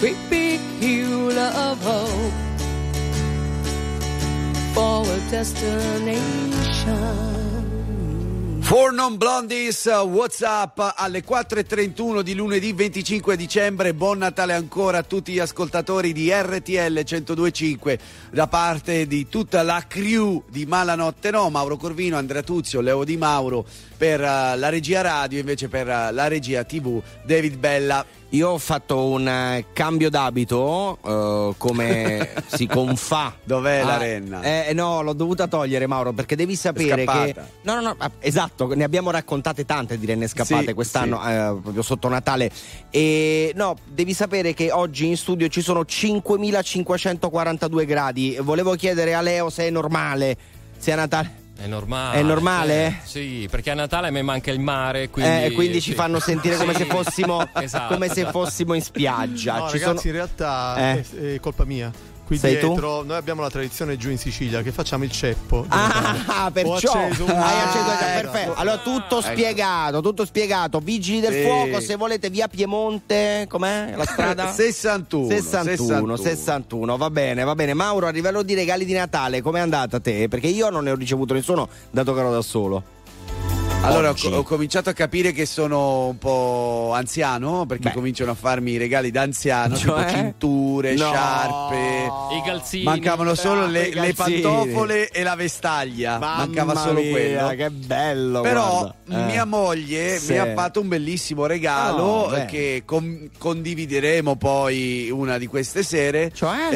great big hill of hope for a destination. For Non Blondies, uh, Whatsapp alle 4.31 di lunedì 25 dicembre. Buon Natale ancora a tutti gli ascoltatori di RTL 102.5 da parte di tutta la crew di Malanotte No, Mauro Corvino, Andrea Tuzio, Leo Di Mauro per uh, la regia radio, invece per uh, la regia TV David Bella. Io ho fatto un eh, cambio d'abito, eh, come [LAUGHS] si confà. Dov'è la Ah, renna? Eh, no, l'ho dovuta togliere, Mauro, perché devi sapere che. No, no, no, ah, esatto, ne abbiamo raccontate tante di renne scappate Sì, quest'anno, eh, proprio sotto Natale. E no, devi sapere che oggi in studio ci sono 5542 gradi. Volevo chiedere a Leo se è normale, se a Natale. È normale. È normale? Sì, sì, perché a Natale a me manca il mare, quindi... Eh, quindi ci sì. fanno sentire come Sì. se fossimo [LAUGHS] Esatto, come se fossimo in spiaggia. No, Ci ragazzi, sono- in realtà Eh. è, è colpa mia. Qui Sei tu? dietro noi abbiamo la tradizione giù in Sicilia che facciamo il ceppo. Ah, Ho perciò acceso un- hai acceso Ah, perfetto. Allora tutto Ecco. spiegato, tutto spiegato. Vigili del Sì. fuoco, se volete via Piemonte, com'è la strada? 61, 61, 61, va bene, va bene. Mauro, a livello di regali di Natale, com'è andata a te? Perché io non ne ho ricevuto nessuno, dato che ero da solo. Allora ho, ho cominciato a capire che sono un po' anziano perché cominciano a farmi i regali da anziano, Cioè? tipo cinture, No. sciarpe. I calzini. Mancavano solo le, i le calzini. pantofole e la vestaglia. Mancava Mamma solo mia, quello. Che bello. Però guarda. Eh. mia moglie Sì. mi ha fatto un bellissimo regalo Oh, beh. eh, che con- condivideremo poi una di queste sere. Cioè?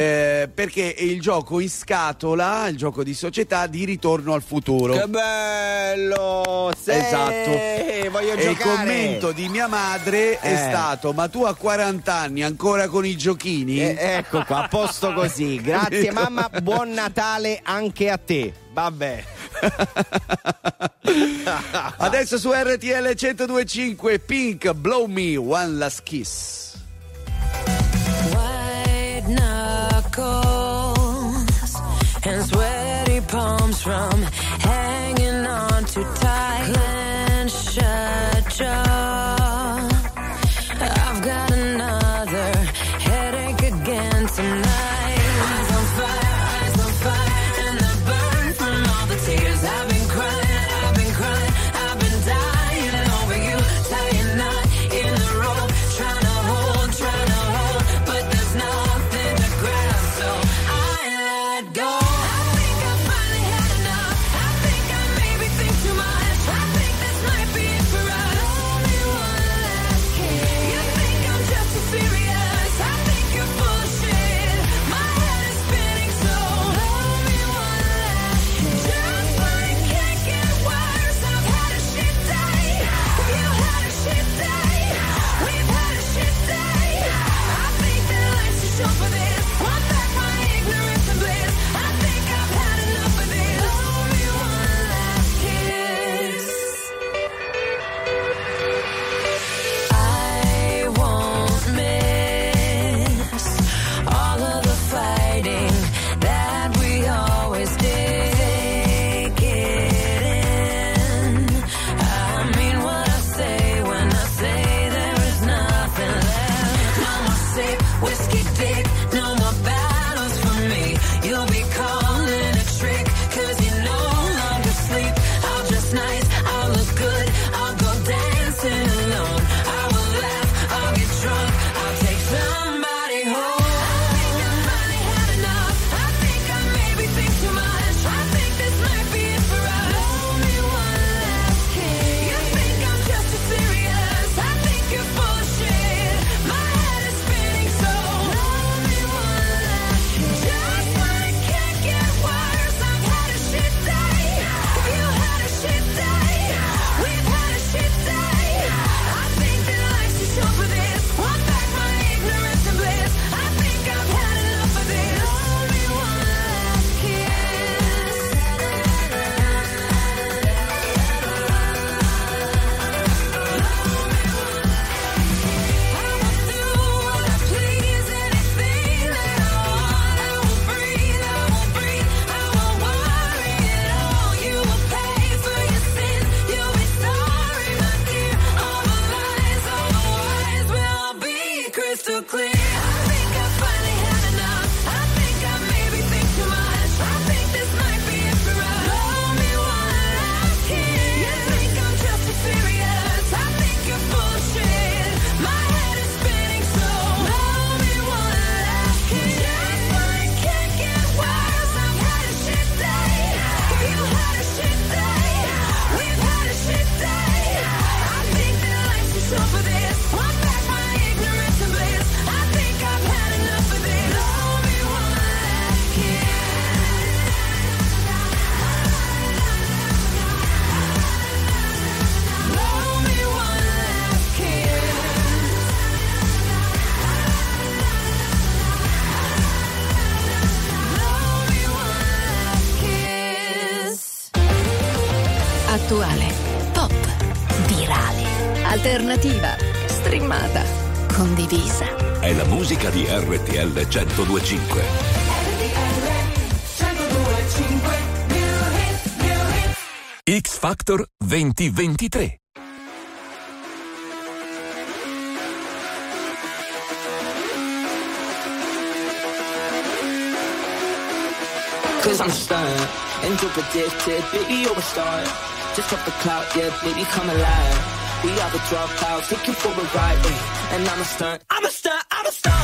Eh, perché è il gioco in scatola, il gioco di società di Ritorno al futuro. Che bello! Sì, Esatto. voglio e il giocare. commento di mia madre è Eh. stato: Ma tu a 40 anni ancora con i giochini? Eh, ecco qua, a posto così. [LAUGHS] Grazie mamma, buon Natale anche a te. Vabbè. [LAUGHS] Adesso su RTL 1025 Pink Blow Me One Last Kiss. White knuckles and sweaty palms from hanging on too tight. Alternativa, streamata, condivisa. È la musica di RTL 1025. X Factor 2023. Cause I'm stunned and drip addicted, baby, you're a star. Just off the cloud, yeah, baby, come alive. We are the dropouts, take you for a ride, eh. and I'm a stunt. I'm a stunt, I'm a stunt.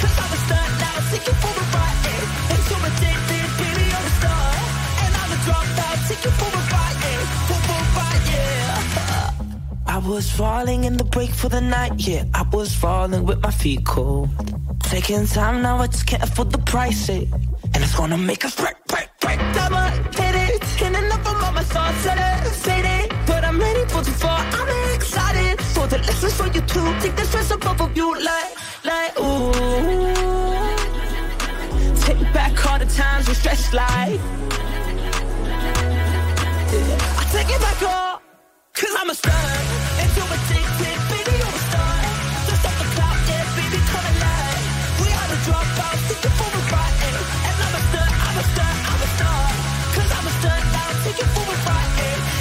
Cause I'm a stunt now, take you for a ride, eh. and so addicted, baby, you're a star. And I'm a dropout, take you for a ride, eh. for a ride, yeah. [LAUGHS] I was falling in the break for the night, yeah. I was falling with my feet cold. Taking time now, I just can't afford the price, eh. And it's gonna make us break, break, break. Double hit it, enough of my thoughts you too. Take the stress above of you, like, like, ooh. Take back all the times we stressed like. I take it back all, cause I'm a star. And you're addicted, baby, you're a star. Just off the clock, yeah, baby, come alive. We are the dropouts, it for a ride. And I'm a star, I'm a star, I'm a star. Cause I'm a star now, take it for a ride.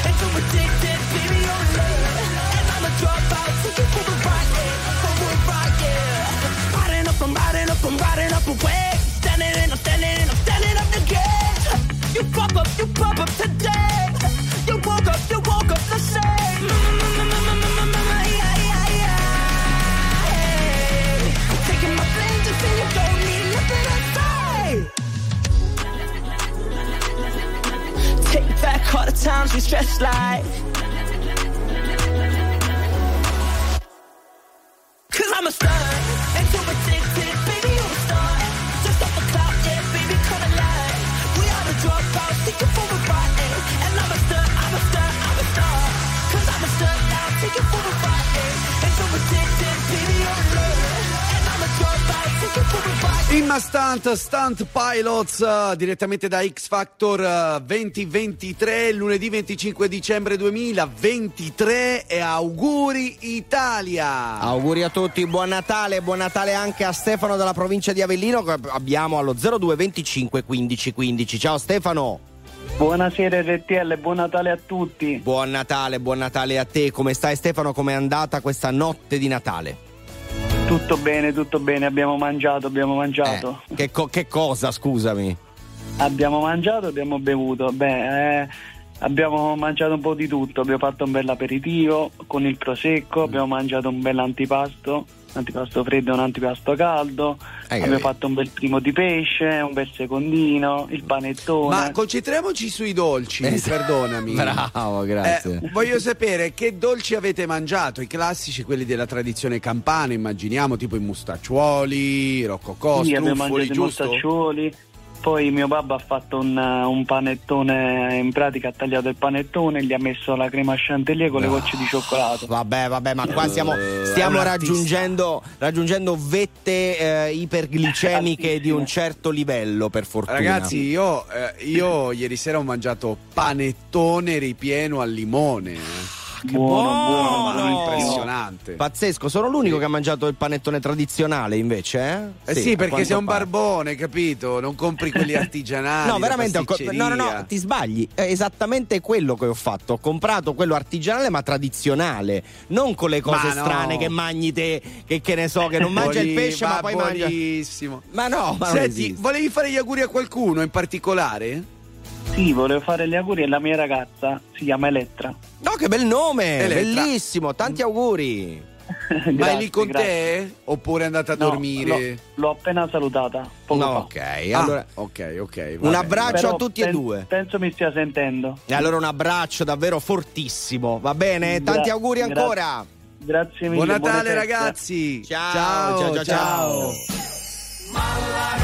And you're addicted, baby, away. Standing in, I'm standing in, I'm standing up again. You pop up, you pop up today. You woke up, you woke up the same. Taking my and you don't need nothing to say. Take back all the times we stressed like. Stunt, Stunt Pilots, eh, direttamente da X Factor eh, 2023, lunedì 25 dicembre 2023 e auguri Italia! Auguri a tutti, buon Natale, buon Natale anche a Stefano dalla provincia di Avellino che abbiamo allo 02 25 15 15. Ciao Stefano! Buonasera RTL, buon Natale a tutti. Buon Natale, buon Natale a te. Come stai Stefano? Com'è andata questa notte di Natale? Tutto bene, tutto bene, abbiamo mangiato, abbiamo mangiato. Che, co- che cosa, scusami? Abbiamo mangiato, abbiamo bevuto. Beh, eh, abbiamo mangiato un po' di tutto, abbiamo fatto un bel aperitivo con il prosecco, abbiamo mangiato un bel antipasto, un antipasto freddo e un antipasto caldo, abbiamo capito. fatto un bel primo di pesce, un bel secondino, il panettone. Ma concentriamoci sui dolci, Esatto. perdonami. Bravo, grazie. Eh, voglio sapere che dolci avete mangiato, i classici, quelli della tradizione campana, immaginiamo, tipo i mustacciuoli, roccocò, Sì, abbiamo struffoli, mangiato i giusto? Poi mio babbo ha fatto un, un panettone, in pratica ha tagliato il panettone e gli ha messo la crema chantilly con le gocce di cioccolato. Vabbè, vabbè, ma qua stiamo, Eh, stiamo un raggiungendo, raggiungendo vette eh, iperglicemiche di un certo livello, per fortuna. Ragazzi, io, eh, io ieri sera ho mangiato panettone ripieno al limone. Eh. buono, buono, impressionante. Pazzesco, sono l'unico che ha mangiato il panettone tradizionale invece, eh? Eh sì, perché sei un pare. barbone, capito? Non compri quelli [LAUGHS] artigianali. No, veramente, co- no, no, no, ti sbagli. È esattamente quello che ho fatto. Ho comprato quello artigianale ma tradizionale, non con le cose Ma no. strane che mangi te, che, che ne so, che non mangia il pesce ma va poi mangia... buonissimo. Ma no, ma non Senti, volevi fare gli auguri a qualcuno in particolare? Sì, volevo fare gli auguri alla mia ragazza, si chiama Elettra. No, che bel nome! Elettra. Bellissimo, tanti auguri. [LAUGHS] Ma è lì con te? Oppure è andata a No, dormire? L'ho, l'ho appena salutata. Poco No, fa. ok, Ah, allora ok, ok. un abbraccio Però a tutti e pen- due. Penso mi stia sentendo. E allora un abbraccio davvero fortissimo, va bene? Gra- Tanti auguri gra- ancora. Grazie mille. Buon Natale ragazzi! Ciao, ciao, ciao, ciao, ciao. Sole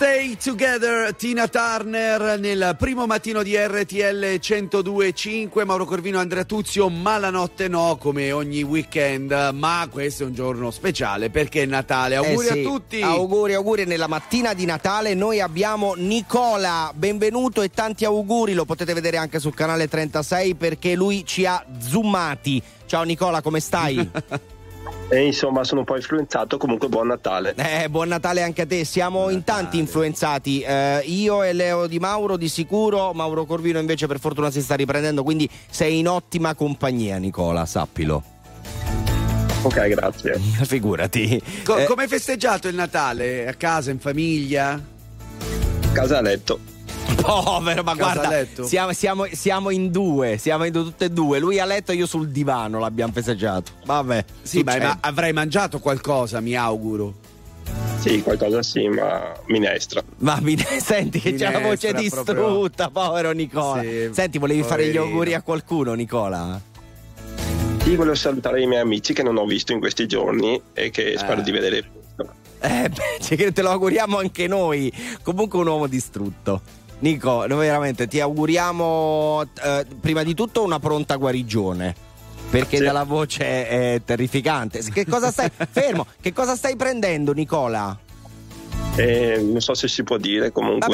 stay together, Tina Turner nel primo mattino di RTL 102.5, Mauro Corvino, Andrea Tuzio, ma la notte no come ogni weekend, ma questo è un giorno speciale perché è Natale, auguri Eh sì, a tutti! Auguri, auguri. Nella mattina di Natale noi abbiamo Nicola. Benvenuto e tanti auguri. Lo potete vedere anche sul canale 36 perché lui ci ha zoomati. Ciao Nicola, come stai? [LAUGHS] E insomma sono un po' influenzato, comunque buon Natale. Eh, buon Natale anche a te. Siamo in tanti influenzati. Eh, io e Leo Di Mauro di sicuro. Mauro Corvino invece per fortuna si sta riprendendo. Quindi sei in ottima compagnia, Nicola, sappilo. Ok, grazie. [LAUGHS] Figurati. Co- Eh, Come hai festeggiato il Natale? A casa, in famiglia? Casa a letto. [LAUGHS] Povero, ma guarda, siamo, siamo- siamo in due, siamo in due, tutte e due. Lui a letto e io sul divano l'abbiamo festeggiato. Vabbè, Sì, ma, ma avrai mangiato qualcosa, mi auguro. Sì, qualcosa sì, ma minestra. Ma mi [LAUGHS] senti che c'è la voce Minestra, distrutta, povero Nicola. Sì, Senti, volevi fare gli poverino. auguri a qualcuno, Nicola? Sì, volevo salutare i miei amici che non ho visto in questi giorni e che spero di vedere. Eh, [LAUGHS] beh, cioè che te lo auguriamo anche noi. Comunque un uomo distrutto. Nico, noi veramente ti auguriamo eh, prima di tutto una pronta guarigione. Perché Sì. dalla voce è terrificante. Che cosa stai [LAUGHS] fermo? Che cosa stai prendendo, Nicola? E non so se si può dire, comunque.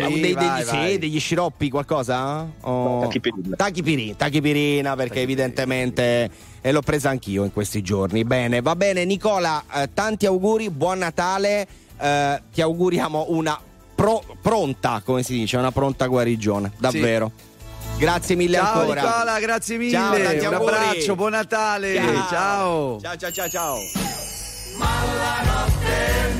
Ma dei- degli, sì, degli sciroppi, qualcosa? O... Tachipirina. Tachipirina, tachipirina, perché evidentemente eh, l'ho presa anch'io in questi giorni. Bene, va bene, Nicola, eh, tanti auguri, buon Natale. eh, ti auguriamo una pro- pronta, come si dice, una pronta guarigione, davvero. Grazie mille Ciao ancora. Nicola, grazie mille. Ciao, tanti Un auguri. abbraccio, buon Natale. Ciao. Ciao, ciao, ciao, ciao. I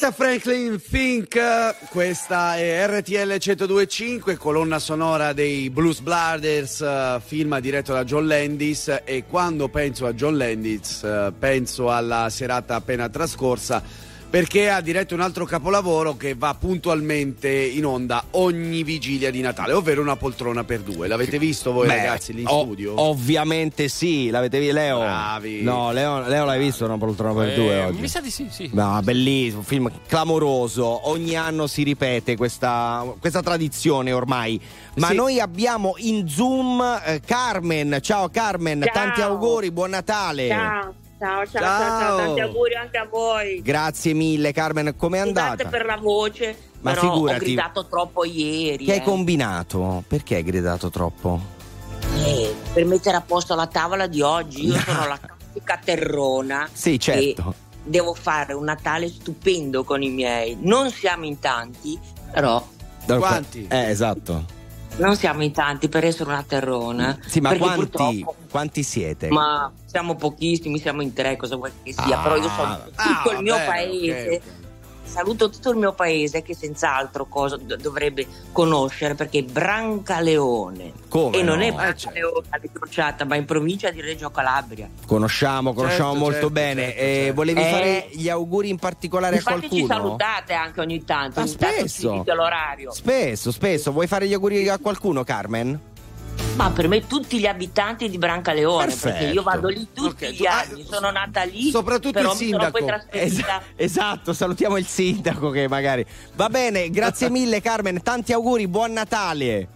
Aretha Franklin Fink, questa è RTL 1025, colonna sonora dei Blues Brothers, eh, film diretto da John Landis e quando penso a John Landis eh, penso alla serata appena trascorsa perché ha diretto un altro capolavoro che va puntualmente in onda ogni vigilia di Natale, ovvero una poltrona per due. L'avete visto voi Beh, ragazzi lì in ov- studio? Ovviamente sì, l'avete visto Leo? Bravi. No, Leo, Leo l'hai visto una poltrona per Eh, due oggi? Mi sa di sì, sì. No, bellissimo, film clamoroso. Ogni anno si ripete questa, questa tradizione ormai. Ma Sì. noi abbiamo in Zoom eh, Carmen. Ciao Carmen, Ciao. tanti auguri, buon Natale. Ciao, ciao, ciao, ciao, ciao, Ciao. tanti auguri anche a voi. Grazie mille Carmen, com'è Scusate andata? per la voce, Ma però figurati. ho gridato troppo ieri. Che hai eh. combinato? Perché hai gridato troppo? Eh, per mettere a posto la tavola di oggi. Io sono la [LAUGHS] classica terrona. Sì, certo. E devo fare un Natale stupendo con i miei. Non siamo in tanti, però Quanti? Eh, esatto. non siamo in tanti per essere una terrona. Sì, ma quanti, purtroppo- quanti siete? Ma siamo pochissimi, siamo in tre, cosa vuoi che sia, Ah. però io saluto tutto Ah, il mio vabbè, paese. ok, Saluto tutto il mio paese che senz'altro cosa do- dovrebbe conoscere perché è Brancaleone Come e non no? è Eh, Brancaleone alle crociata, ma in provincia di Reggio Calabria. Conosciamo, conosciamo Certo, molto certo, bene. certo, Eh, certo. volevi Eh, fare gli auguri in particolare a Infatti ci qualcuno? salutate anche ogni tanto, Ma ogni tanto spesso. l'orario. Spesso, spesso. Vuoi fare gli auguri a qualcuno, Carmen? Ma per me tutti gli abitanti di Brancaleone, perché Perfetto. io vado lì tutti Ok, gli ah, anni, sono nata lì, Soprattutto però il mi sono sindaco. poi trasferita. Esatto, salutiamo il sindaco che magari. Va bene, grazie [LAUGHS] mille Carmen, tanti auguri, buon Natale.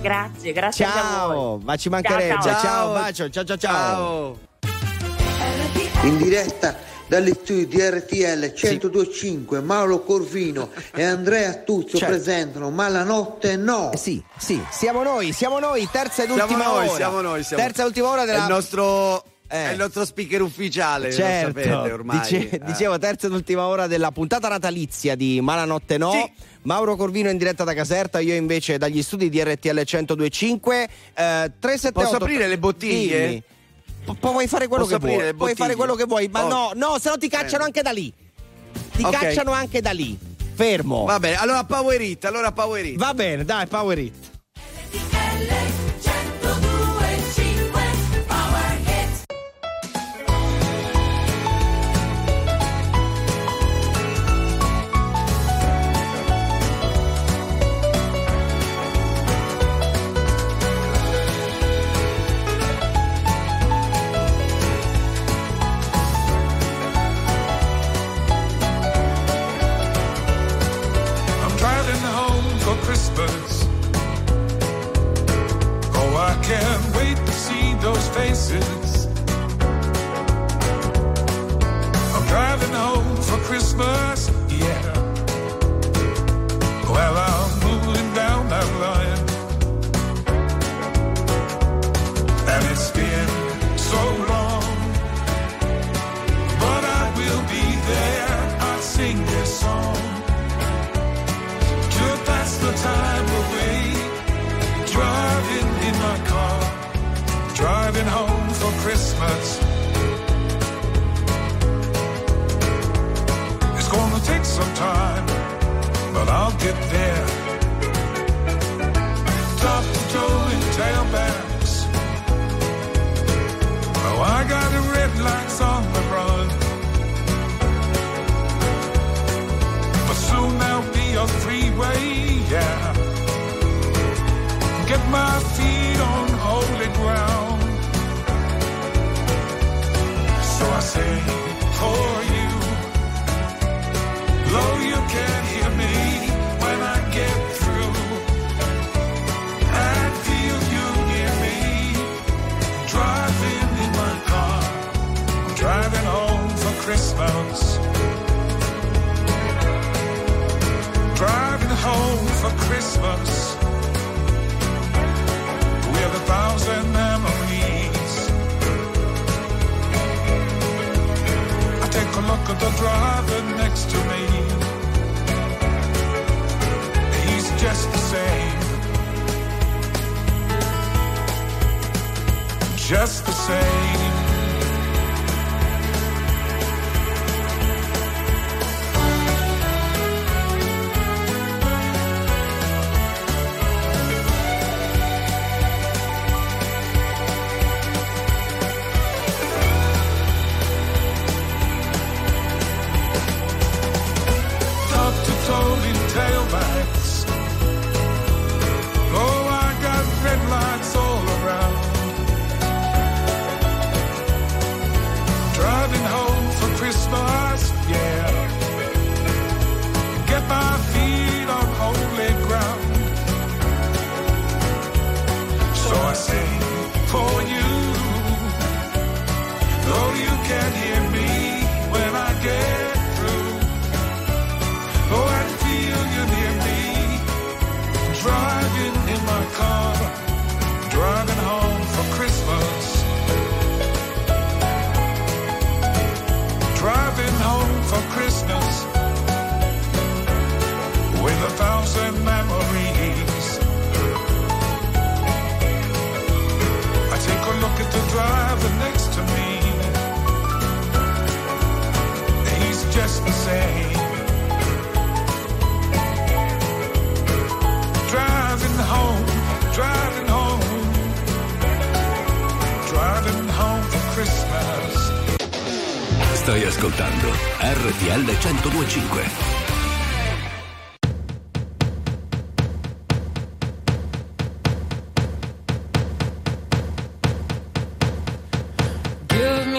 Grazie, grazie anche a voi. Ciao, ma ci mancherebbe. Ciao, Ciao, ciao. bacio, ciao ciao ciao. In diretta dagli studi di RTL 1025 Mauro Corvino e Andrea Tuzzo Certo. presentano Ma la notte no. sì, sì, siamo noi, siamo noi, terza ed Siamo ultima noi, ora. siamo noi, siamo- Terza e ultima ora della È il nostro, Eh. è il nostro speaker ufficiale, Certo, lo sapete ormai. dice- Eh. dicevo terza ed ultima ora della puntata natalizia di Malanotte No. Mauro Corvino in diretta da Caserta, io invece dagli studi di RTL 1025. Eh, 378 Posso aprire le bottiglie? Dimmi. Pu- puoi fare quello Posso che vuoi. Puoi fare quello che vuoi, ma Oh. no, no, se no ti cacciano anche da lì. Ti Ok. cacciano anche da lì. Fermo. Va bene, allora Power It, allora Power It. Va bene, dai, power it. Can't wait to see those faces. I'm driving home for Christmas, yeah. Well, I'm some time, but I'll get there. Top to toe in tailbacks. Oh, I got the red lights on the run. But soon there'll be a freeway, yeah. Get my feet on holy ground. So I say for you, you Christmas. driving home for Christmas thousand memories. I take a look at the driver next to me. Just the same. Just the same.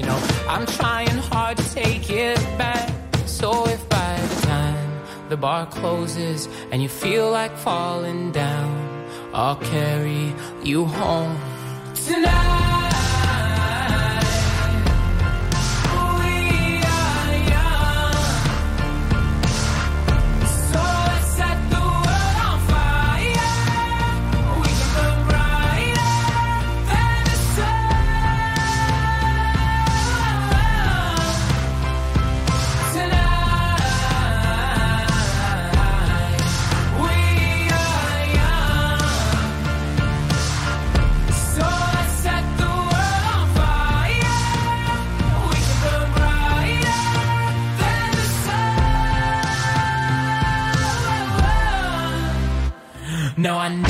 you know, I'm trying hard to take it back. So if by the time the bar closes and you feel like falling down, I'll carry you home tonight. No, I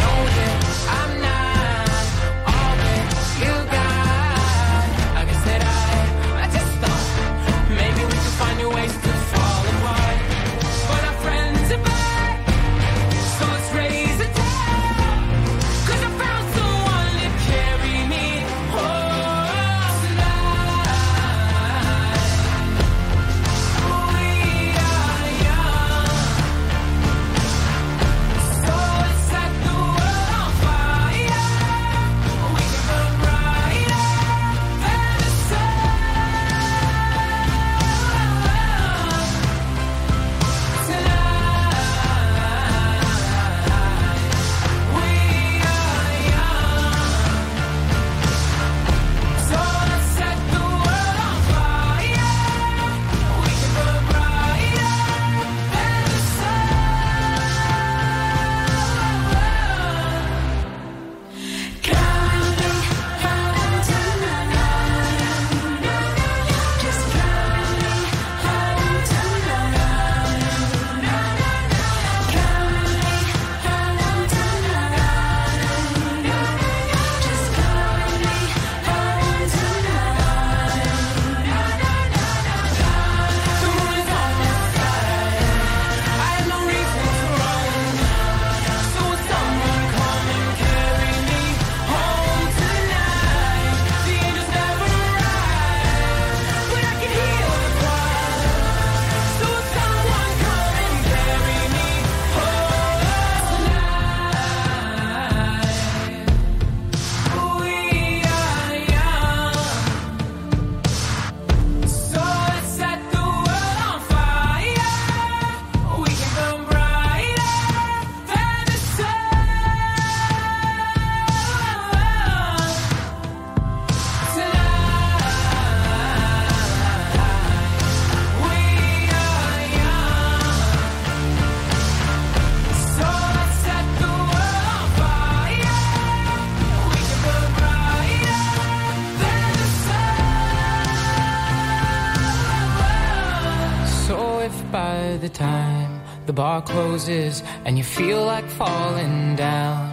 the bar closes and you feel like falling down,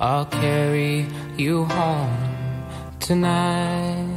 I'll carry you home tonight.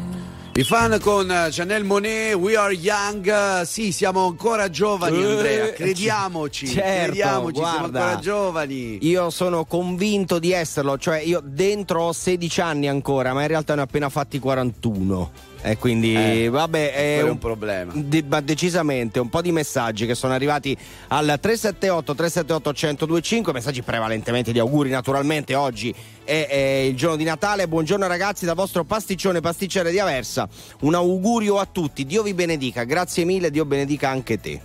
I fan con eh, Chanel Monet, We Are Young, eh, sì, siamo ancora giovani Eh, Andrea, crediamoci, [LAUGHS] certo, crediamoci, siamo guarda. ancora giovani. Io sono convinto di esserlo, cioè io dentro ho 16 anni ancora, ma in realtà ne ho appena fatti 41. E quindi, Eh, vabbè, è è un problema. di- ma decisamente un po' di messaggi che sono arrivati al 378 378 1025, messaggi prevalentemente di auguri, naturalmente oggi è, è il giorno di Natale. Buongiorno ragazzi dal vostro pasticcione pasticcere di Aversa. Un augurio a tutti, Dio vi benedica, grazie mille, Dio benedica anche te.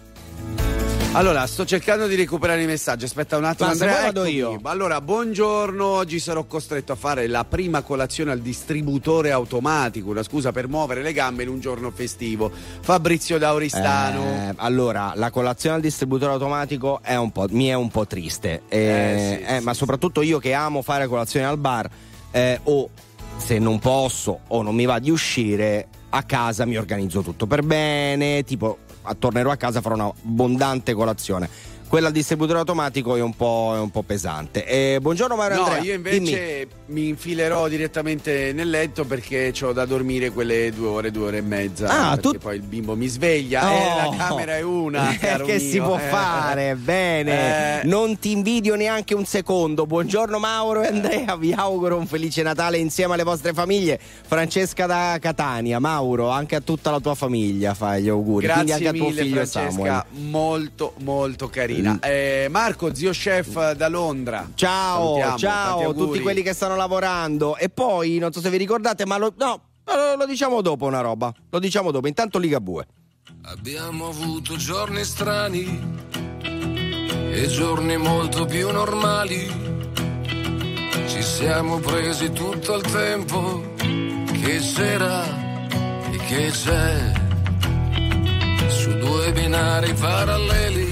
Allora, sto cercando di recuperare i messaggi. Aspetta un attimo, Andrea. vado io. Allora, buongiorno. Oggi sarò costretto a fare la prima colazione al distributore automatico. Una scusa per muovere le gambe in un giorno festivo. Fabrizio Dauristano. Eh, allora, la colazione al distributore automatico è un po', mi è un po' triste, Eh, Eh, sì, eh, ma soprattutto io che amo fare colazione al bar, eh, o se non posso o non mi va di uscire, a casa mi organizzo tutto per bene, tipo tornerò a casa farò un'abbondante colazione. Quella al distributore automatico è un po', è un po' pesante. Eh, buongiorno Mario No, Andrea. io invece mi infilerò direttamente nel letto perché ho da dormire quelle due ore, due ore e mezza. Ah, perché tu- poi il bimbo mi sveglia. Oh. Eh, la camera è una. [LAUGHS] Eh, che mio, si può eh. fare? Bene, Eh. non ti invidio neanche un secondo. Buongiorno Mauro e Andrea, vi auguro un felice Natale insieme alle vostre famiglie. Francesca da Catania, Mauro, anche a tutta la tua famiglia fai gli auguri. Quindi Grazie anche a tuo mille figlio Francesca, Samuel. molto molto carina. Mm. Eh, Marco, zio chef da Londra. Ciao, Salutiamo, ciao a tutti quelli che stanno lavorando. E poi, non so se vi ricordate, ma lo, no, lo, lo diciamo dopo una roba. Lo diciamo dopo. Intanto Ligabue. Abbiamo avuto giorni strani e giorni molto più normali. Ci siamo presi tutto il tempo che c'era e che c'è. Su due binari paralleli,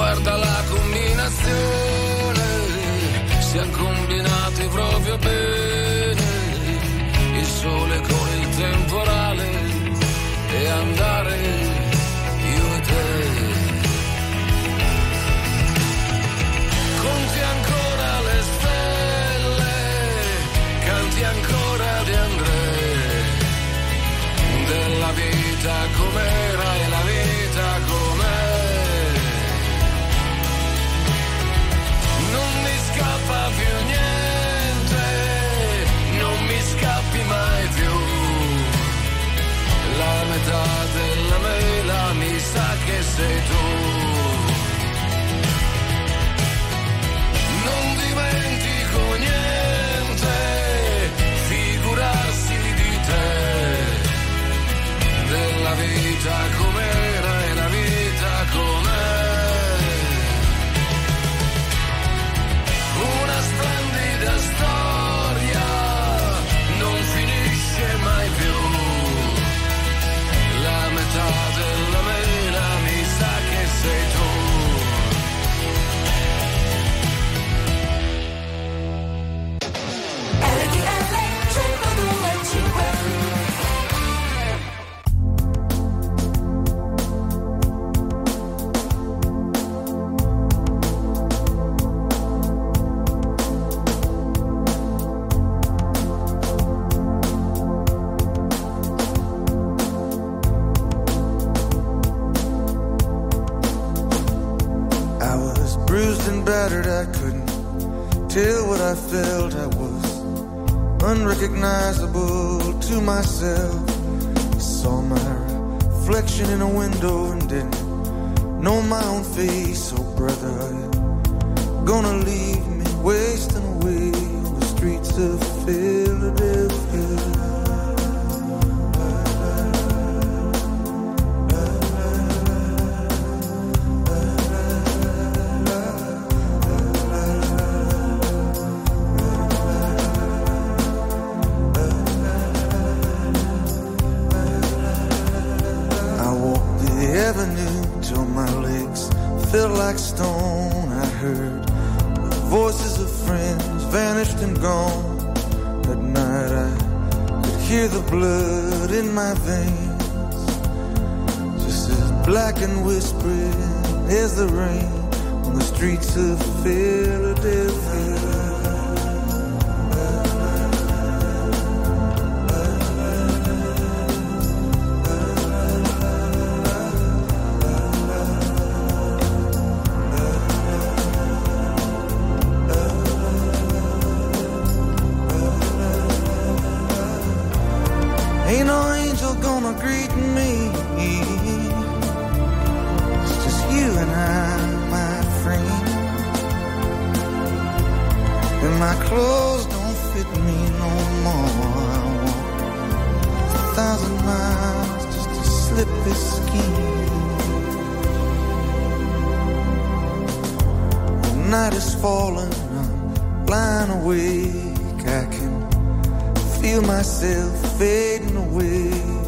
Guarda la combinazione, siamo combinati proprio bene, il sole con il temporale e andare battered, I couldn't tell what I felt. I was unrecognizable to myself. I saw my reflection in a window and didn't know my own face. Oh, brother, you gonna leave me wasting away on the streets of Philadelphia? My veins, just as black and whispering as the rain on the streets of Philadelphia. Me. It's just you and I, my friend. And my clothes don't fit me no more. I walk a thousand miles just to slip this. The night I'm awake. I can feel myself fading away.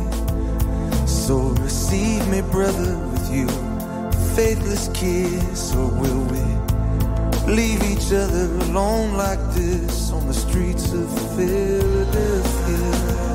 Brother, with you, faithless kiss, or will we leave each other alone like this on the streets of Philadelphia?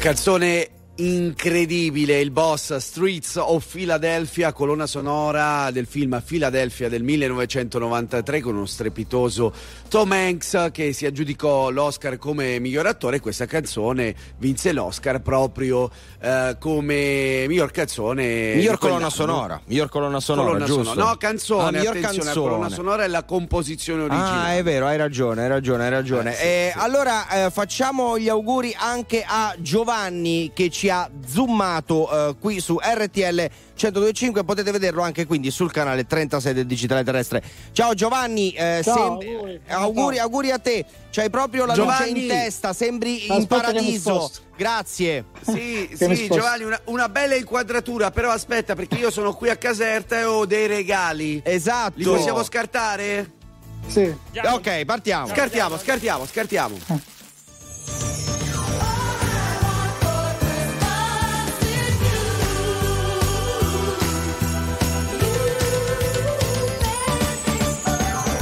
Canzone incredibile, il boss Streets of Philadelphia, colonna sonora del film Philadelphia del 1993 con uno strepitoso Tom Hanks che si aggiudicò l'Oscar come miglior attore. Questa canzone vinse l'Oscar proprio eh, come miglior canzone. Miglior colonna sonora, miglior colonna sonora, Colonna giusto? sonora. No, canzone, Ah, attenzione, la canzone. colonna sonora è la composizione originale. Ah, è vero, hai ragione, hai ragione, hai ragione. Eh, sì, Eh, Allora eh, facciamo gli auguri anche a Giovanni che ci ha zoomato eh, qui su RTL 1025. Potete vederlo anche quindi sul canale 36 del Digitale Terrestre. Ciao Giovanni, eh, Ciao, sem- auguri. auguri, auguri a te. C'hai proprio la Giovanni. luce in testa, sembri in Aspetta mi paradiso. Grazie. Sì, [LAUGHS] sì. Giovanni, una, una bella inquadratura, però aspetta, perché io sono qui a Caserta e ho dei regali. Esatto. Li possiamo scartare? Sì. Ok, partiamo. Scartiamo, scartiamo, scartiamo.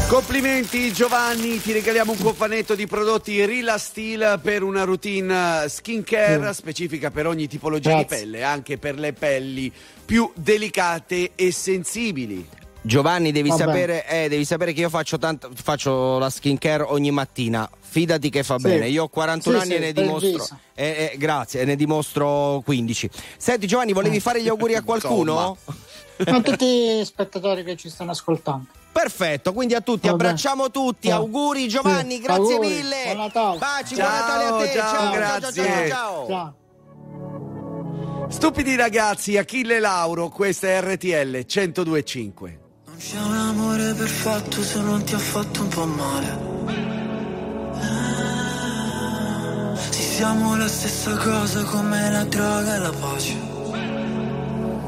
Complimenti Giovanni, ti regaliamo un cofanetto di prodotti Rila Steel per una routine eh, skincare specifica per ogni tipologia Grazie. di pelle, anche per le pelli più delicate e sensibili. Giovanni, devi sapere, eh, devi sapere che io faccio, tanto, faccio la skincare ogni mattina. Fidati che fa Sì. bene. Io ho 41 Sì, anni sì, e ne dimostro. eh, eh, grazie, e ne dimostro 15. Senti, Giovanni, volevi fare gli auguri a qualcuno? A tutti gli spettatori che ci stanno ascoltando. Perfetto, quindi a tutti, Va bene. abbracciamo tutti. Sì. Auguri Giovanni, Sì, grazie auguri. mille. Buon Natale. Baci, Ciao, buon Natale a te. ciao, ciao, grazie. ciao, ciao, ciao. Ciao. Stupidi ragazzi, Achille Lauro, questa è RTL 1025. Non c'è un amore perfetto se non ti ha fatto un po' male. Sì, siamo la stessa cosa come la droga e la pace.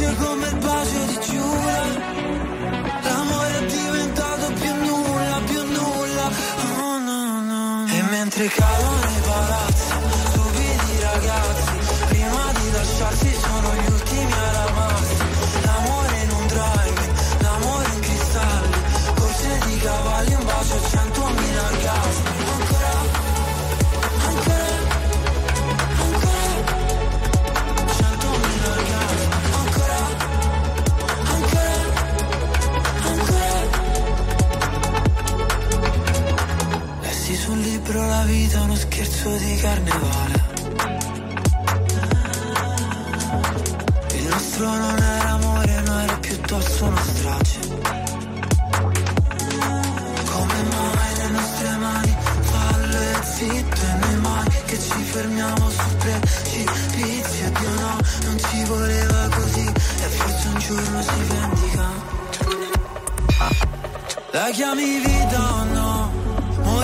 dolce come il bacio di Giura L'amore è diventato più nulla, più nulla oh, no, no. E mentre cadono su libro la vita uno scherzo di carnevale. Il nostro non era amore, no era piuttosto una strage. Come mai le nostre mani fallo e zitto e noi mai che ci fermiamo sul precipizio Dio no, non ci voleva così e forse un giorno si vendica La chiami vita o no?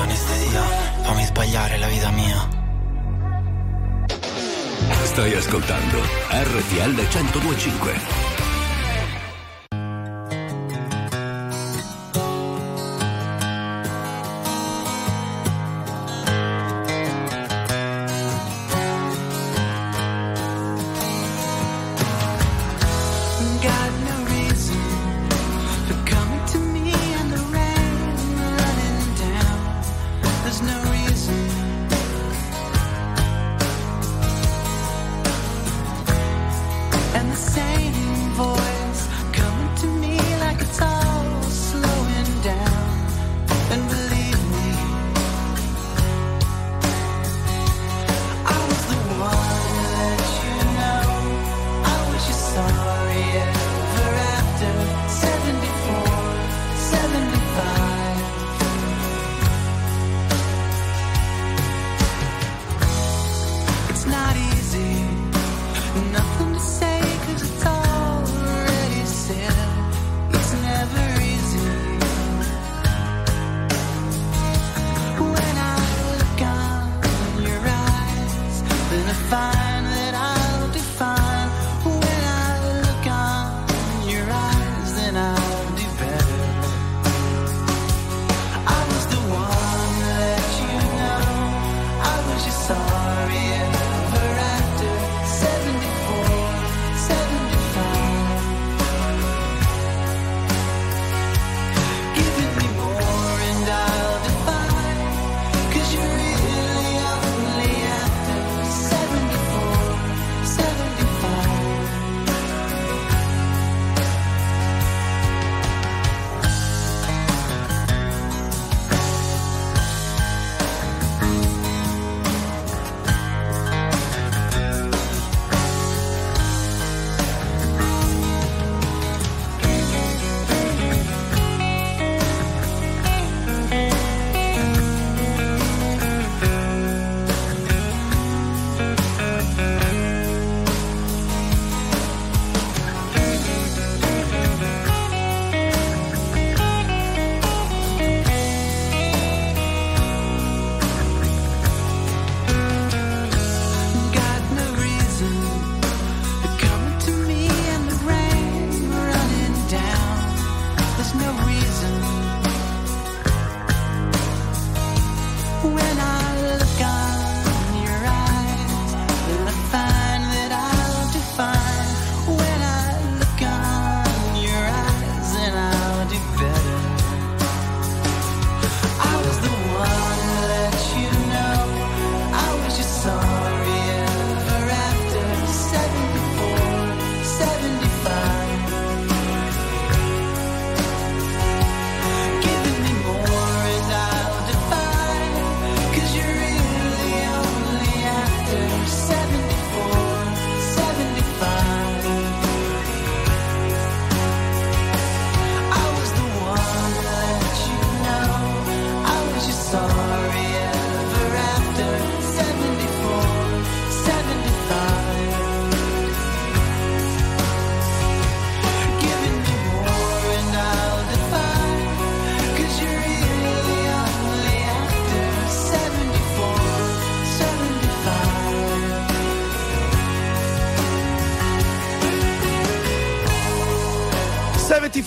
Antibiotico anestesia Fammi sbagliare la vita mia Stai ascoltando RTL 1025.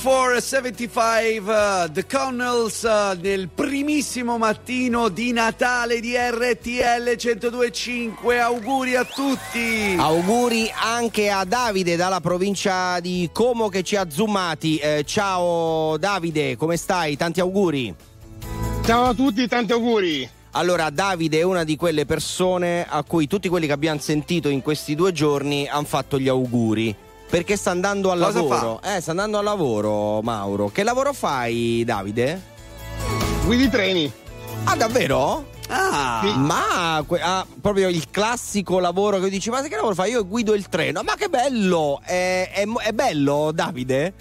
74, 75, uh, The Connells uh, nel primissimo mattino di Natale di RTL 1025. Auguri a tutti! Auguri anche a Davide dalla provincia di Como che ci ha zoomati. Eh, ciao Davide, come stai? Tanti auguri. Ciao a tutti, tanti auguri. Allora, Davide è una di quelle persone a cui tutti quelli che abbiamo sentito in questi due giorni hanno fatto gli auguri. Perché sta andando al Cosa lavoro. Eh, sta andando al lavoro, Mauro. Che lavoro fai, Davide? Guidi treni. Ah, davvero? Ah, Ma que- ah, proprio il classico lavoro che dici: Ma che lavoro fai? Io guido il treno. Ma che bello! È, è- è bello, Davide?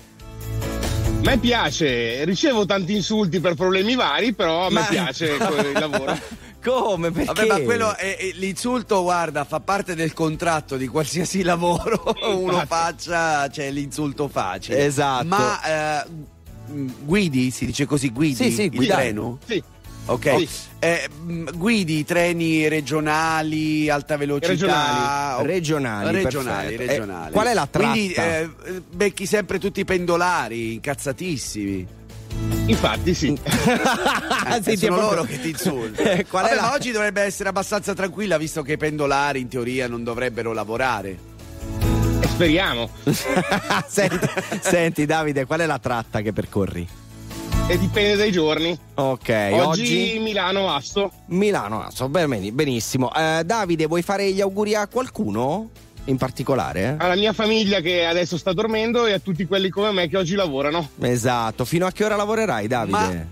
A me piace, ricevo tanti insulti per problemi vari, però a me Ma- piace quel lavoro. [LAUGHS] Come? Perché? Vabbè, ma quello è, è- l'insulto, guarda, fa parte del contratto di qualsiasi [LAUGHS] lavoro uno faccia, c'è l'insulto facile. Esatto. Ma eh, guidi, si dice così, guidi Sì, sì, il guidare. treno? Sì. Ok. Sì. Eh, mh, guidi i treni regionali, alta velocità? Regionali. Regionali, Regionali, regionali. Eh, qual è la Quindi tratta? eh, becchi sempre tutti i pendolari, incazzatissimi. Infatti, sì. [LAUGHS] Eh, sono proprio- loro che ti insultano. Eh, Vabbè, la- ma oggi dovrebbe essere abbastanza tranquilla, visto che i pendolari in teoria non dovrebbero lavorare. E speriamo. [LAUGHS] senti, senti, Davide, qual è la tratta che percorri? E dipende dai giorni. Ok, oggi, oggi, Milano Asto. Milano, ah, so bene, benissimo. Eh, Davide, vuoi fare gli auguri a qualcuno in particolare? Alla mia famiglia che adesso sta dormendo e a tutti quelli come me che oggi lavorano. Esatto, fino a che ora lavorerai, Davide?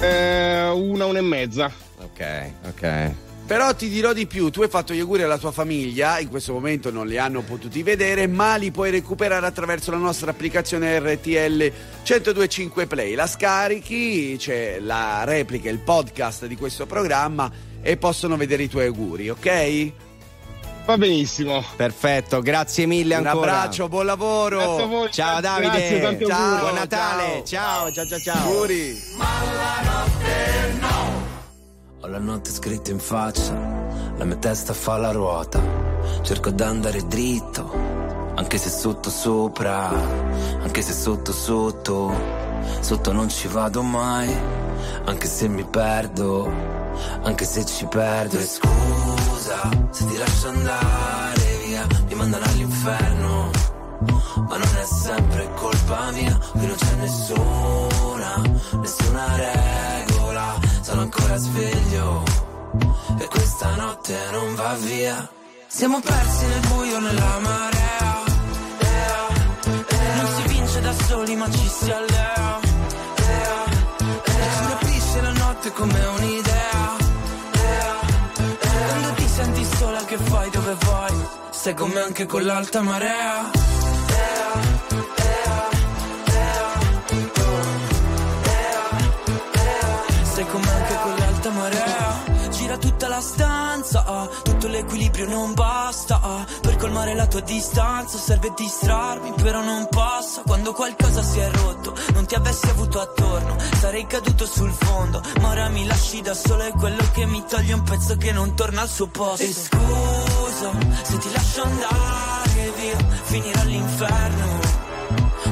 Eh, una, una e mezza. Ok, ok. Però ti dirò di più, tu hai fatto gli auguri alla tua famiglia, in questo momento non li hanno potuti vedere, ma li puoi recuperare attraverso la nostra applicazione RTL 1025 Play. La scarichi, c'è la replica, il podcast di questo programma e possono vedere i tuoi auguri, ok? Va benissimo. Perfetto, grazie mille Un ancora. abbraccio, buon lavoro. Grazie a voi. Ciao Davide. Grazie, tanti Ciao, auguri. Buon Natale. Ciao, ciao, ciao, ciao. Auguri. Ho la notte scritta in faccia, la mia testa fa la ruota. Cerco d'andare dritto, anche se sotto sopra, anche se sotto sotto. Sotto non ci vado mai, anche se mi perdo, anche se ci perdo. E scusa se ti lascio andare via, mi mandano all'inferno. Ma non è sempre colpa mia, qui non c'è nessuna, nessuna regola. Sono ancora sveglio e questa notte non va via. Siamo persi nel buio, nella marea. Non si vince da soli, ma ci si allea. Ci rapisce la notte come un'idea. Senti sola, che fai? Dove vai? Stai con me anche con l'alta marea. Stai con me anche con l'alta marea Gira tutta la stanza ah, Tutto l'equilibrio non basta ah, colmare la tua distanza Serve distrarmi però non passa Quando qualcosa si è rotto Non ti avessi avuto attorno Sarei caduto sul fondo. Ma ora mi lasci da solo È quello che mi toglie un pezzo che non torna al suo posto. E scusa se ti lascio andare via Finire all'inferno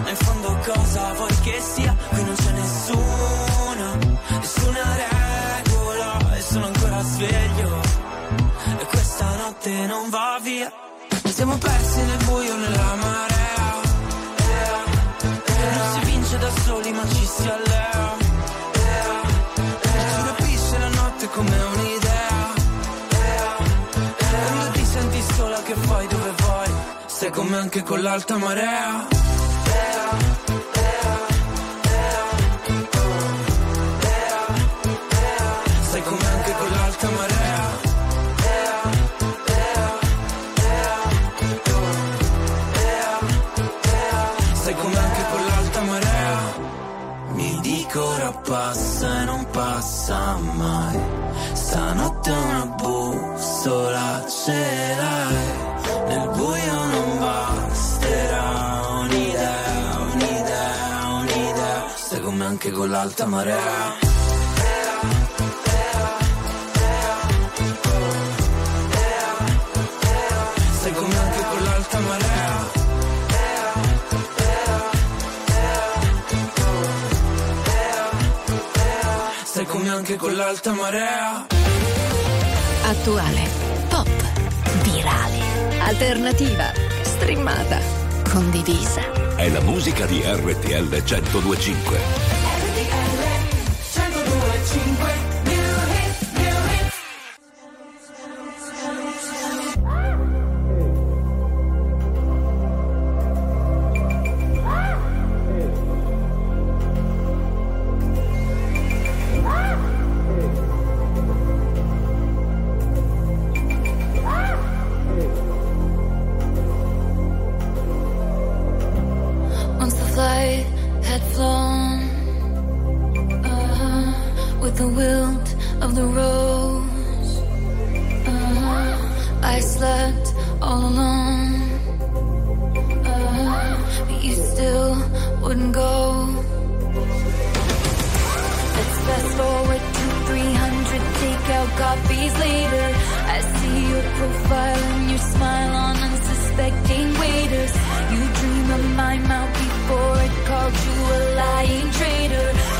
ma in fondo cosa vuoi che sia? Qui non c'è nessuna, nessuna regola E sono ancora sveglio. E questa notte non va via Siamo persi nel buio, nella marea. Non si vince da soli ma ci si allea. Si capisce la notte come un'idea. Quando ti senti sola che fai, dove vai? Stai con me anche con l'alta marea passa e non passa mai. Stanotte una bussola ce l'hai Nel buio non basterà un'idea, un'idea, un'idea. Stai con me anche con l'alta marea anche con l'alta marea. Attuale, pop, virale, alternativa, streamata, condivisa. È la musica di RTL 1025. The wilt of the rose, uh, I slept all alone. Uh, but you still wouldn't go. Let's fast forward to 300 takeout coffees later. I see your profile and your smile on unsuspecting waiters. You dream of my mouth before it called you a lying traitor.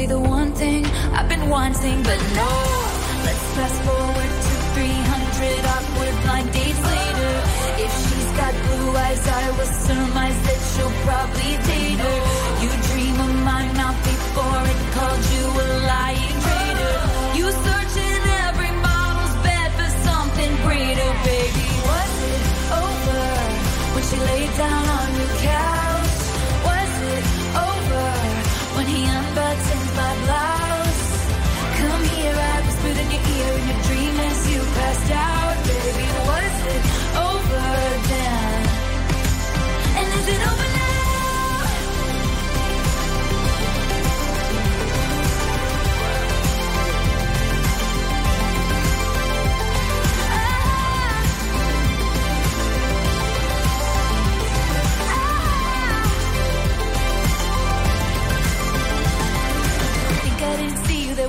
say the one thing I've been wanting, but no. Let's fast forward to 300 awkward blind dates later. If she's got blue eyes, I will surmise that she'll probably date her. You dream of my mouth before it called you a lying traitor. You search in every model's bed for something greater, baby. Was it over when she laid down on your couch?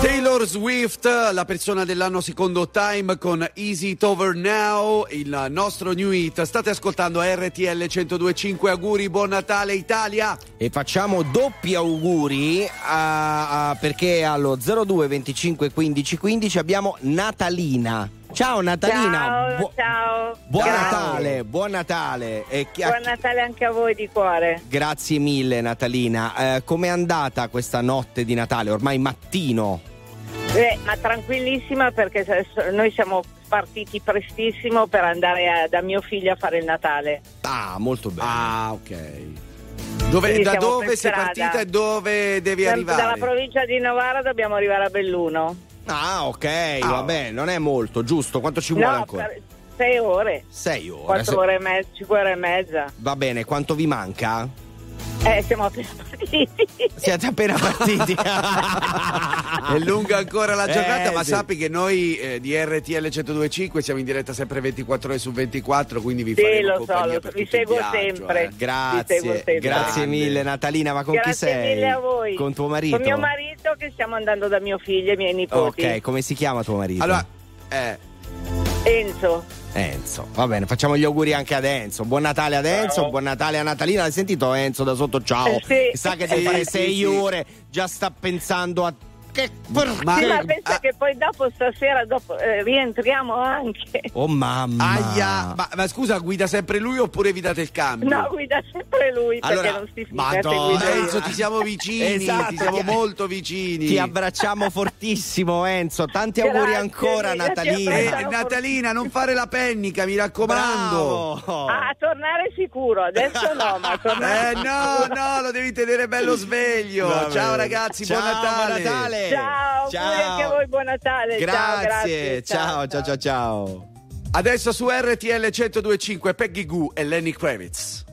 Taylor Swift, la persona dell'anno secondo Time con Easy It Over Now, il nostro new hit. State ascoltando RTL 1025, auguri, buon Natale Italia! E facciamo doppi auguri a- a- perché allo 02 25 15 15 abbiamo Natalina. Ciao Natalina, Ciao, Bu- ciao. buon Grazie. Natale, buon Natale. E chi- Buon Natale anche a voi di cuore. Grazie mille Natalina. Eh, com'è andata questa notte di Natale? Ormai mattino. Eh, ma tranquillissima perché noi siamo partiti prestissimo per andare a- da mio figlio a fare il Natale. Ah, molto bene. Ah, ok. Dove- Quindi da dove sei strada. partita e dove devi Da- arrivare? Dalla provincia di Novara dobbiamo arrivare a Belluno. Ah, ok, vabbè, non è molto, giusto? Quanto ci vuole no, ancora? per sei ore. Sei ore. Quattro se- ore e mezza, cinque ore e mezza. Va bene, quanto vi manca? Eh, siamo appena partiti. Siete appena partiti. [LAUGHS] È lunga ancora la giornata, Eh, ma sì. sappi che noi eh, di RTL 1025 siamo in diretta sempre 24 ore su 24, quindi vi Sì, faremo lo so, lo per so, vi seguo viaggio, sempre. eh. Vi seguo Grazie, sempre. grazie mille Natalina, ma con Grazie chi sei? mille a voi. Con tuo marito? Con mio marito che stiamo andando da mio figlio e miei nipoti. Ok, come si chiama tuo marito? Allora, eh, Enzo. Enzo, va bene, facciamo gli auguri anche ad Enzo. Buon Natale ad Enzo, buon Natale a Natalina. Hai sentito Enzo da sotto? Ciao. Eh, sì. Sa che deve sì, sei sì. ore, già sta pensando a che perché? sì, ma pensa che poi dopo stasera dopo, eh, rientriamo anche. Oh mamma. Aia, ma, ma scusa, guida sempre lui oppure vi date il cambio? No, guida sempre lui perché Allora, non si fida Madonna. Enzo, ti siamo vicini, Esatto, ti siamo ti- molto vicini. Ti abbracciamo fortissimo Enzo, tanti auguri Grazie, ancora mille, ti Natalina. Eh, Natalina, non fare la pennica, mi raccomando. Bravo. Ah, tornare sicuro, adesso no, ma [LAUGHS] tornare Eh no, no, lo devi tenere bello sveglio. Va Ciao ragazzi, Ciao, buon Natale. buon Natale. Ciao, Ciao. anche a voi buon Natale. Ciao, Grazie, grazie. ciao, ciao, ciao, ciao. Adesso su RTL 1025 Peggy Goo e Lenny Kravitz.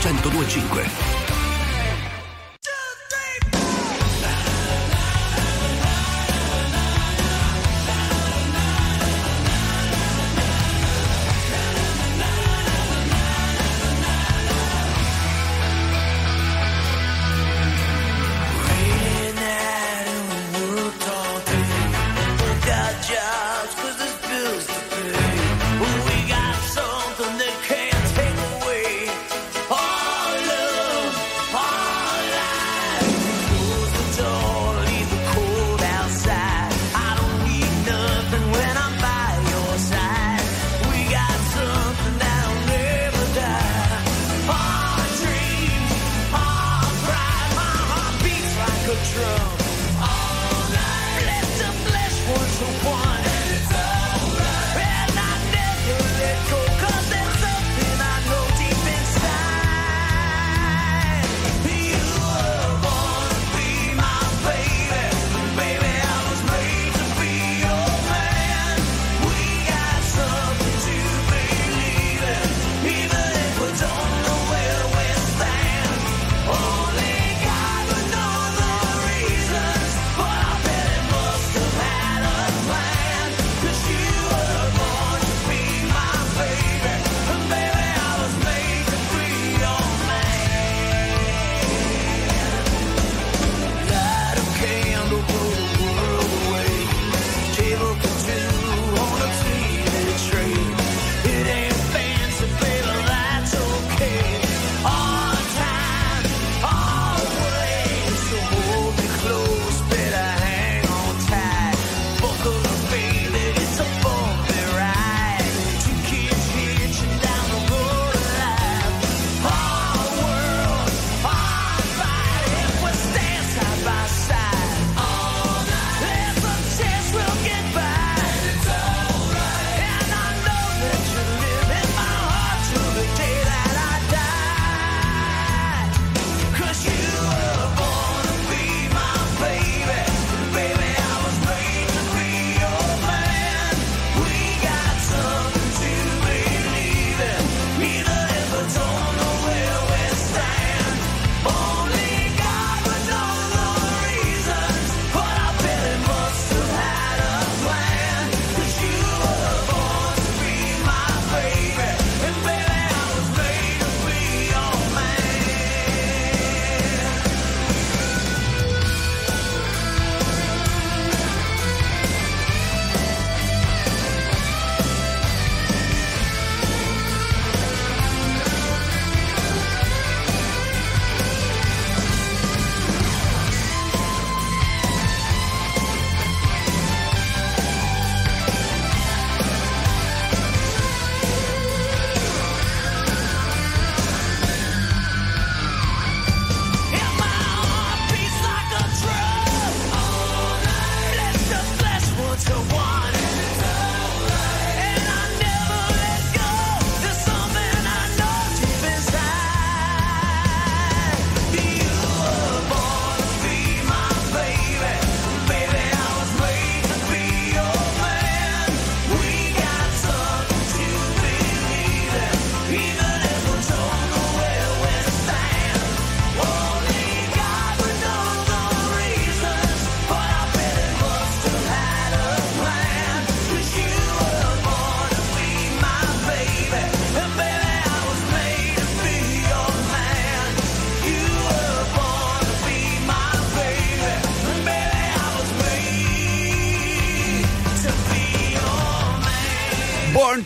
1025.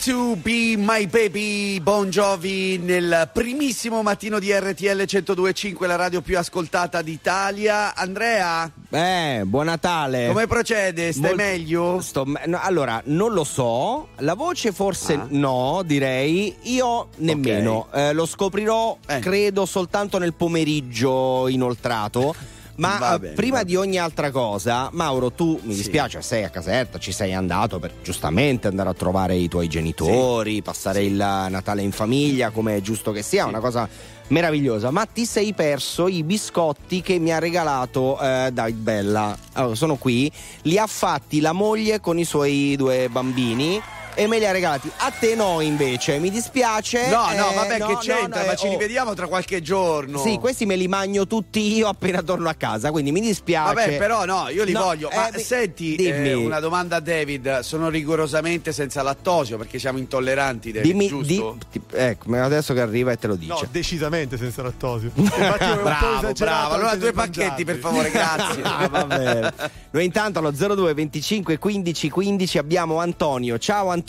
To be my baby Bon Jovi nel primissimo mattino di RTL 1025, la radio più ascoltata d'Italia. Andrea, Eh, buon Natale. come procede? Stai Molto- meglio? Sto no, allora, non lo so. La voce forse Ah. no, direi. Io nemmeno. Eh, lo scoprirò, Eh. credo, soltanto nel pomeriggio inoltrato. Ma eh, bene, prima di ogni altra cosa, Mauro, tu mi dispiace, sei a Caserta, ci sei andato per giustamente andare a trovare i tuoi genitori, passare il Natale in famiglia, come è giusto che sia, una cosa meravigliosa. Ma ti sei perso i biscotti che mi ha regalato eh, David Bella. Allora, sono qui, li ha fatti la moglie con i suoi due bambini. E me li ha regalati a te no invece mi dispiace No, no, eh, vabbè, no, che no, c'entra? no, ma eh, ci oh. rivediamo tra qualche giorno. Sì, questi me li mangio tutti io appena torno a casa, quindi mi dispiace. Vabbè, però no, io li No, voglio. Ma eh, mi- senti, dimmi. eh, una domanda a David. Sono rigorosamente senza lattosio perché siamo intolleranti, David, Dimmi, giusto? di- ti- ecco, adesso che arriva e te lo dice. No, decisamente senza lattosio. [LAUGHS] Bravo, bravo. Allora due pacchetti, per favore, grazie. [LAUGHS] Ah, va bene. Noi intanto allo 02 25 15 15 abbiamo Antonio. Ciao Antonio.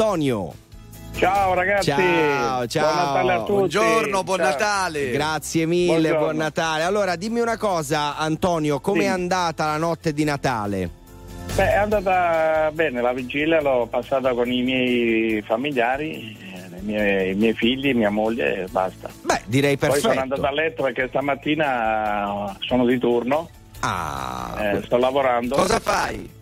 Ciao ragazzi, Ciao, ciao. buon Natale a tutti. Buongiorno, buon Ciao. Natale. Grazie mille, Buongiorno. buon Natale. Allora, dimmi una cosa, Antonio, com'è Dimmi. andata la notte di Natale? Beh, è andata bene, la vigilia l'ho passata con i miei familiari, eh, le mie- i miei figli, mia moglie e basta. Beh, direi Poi perfetto. sono andato a letto perché stamattina sono di turno, Ah, eh, sto lavorando. Cosa fai?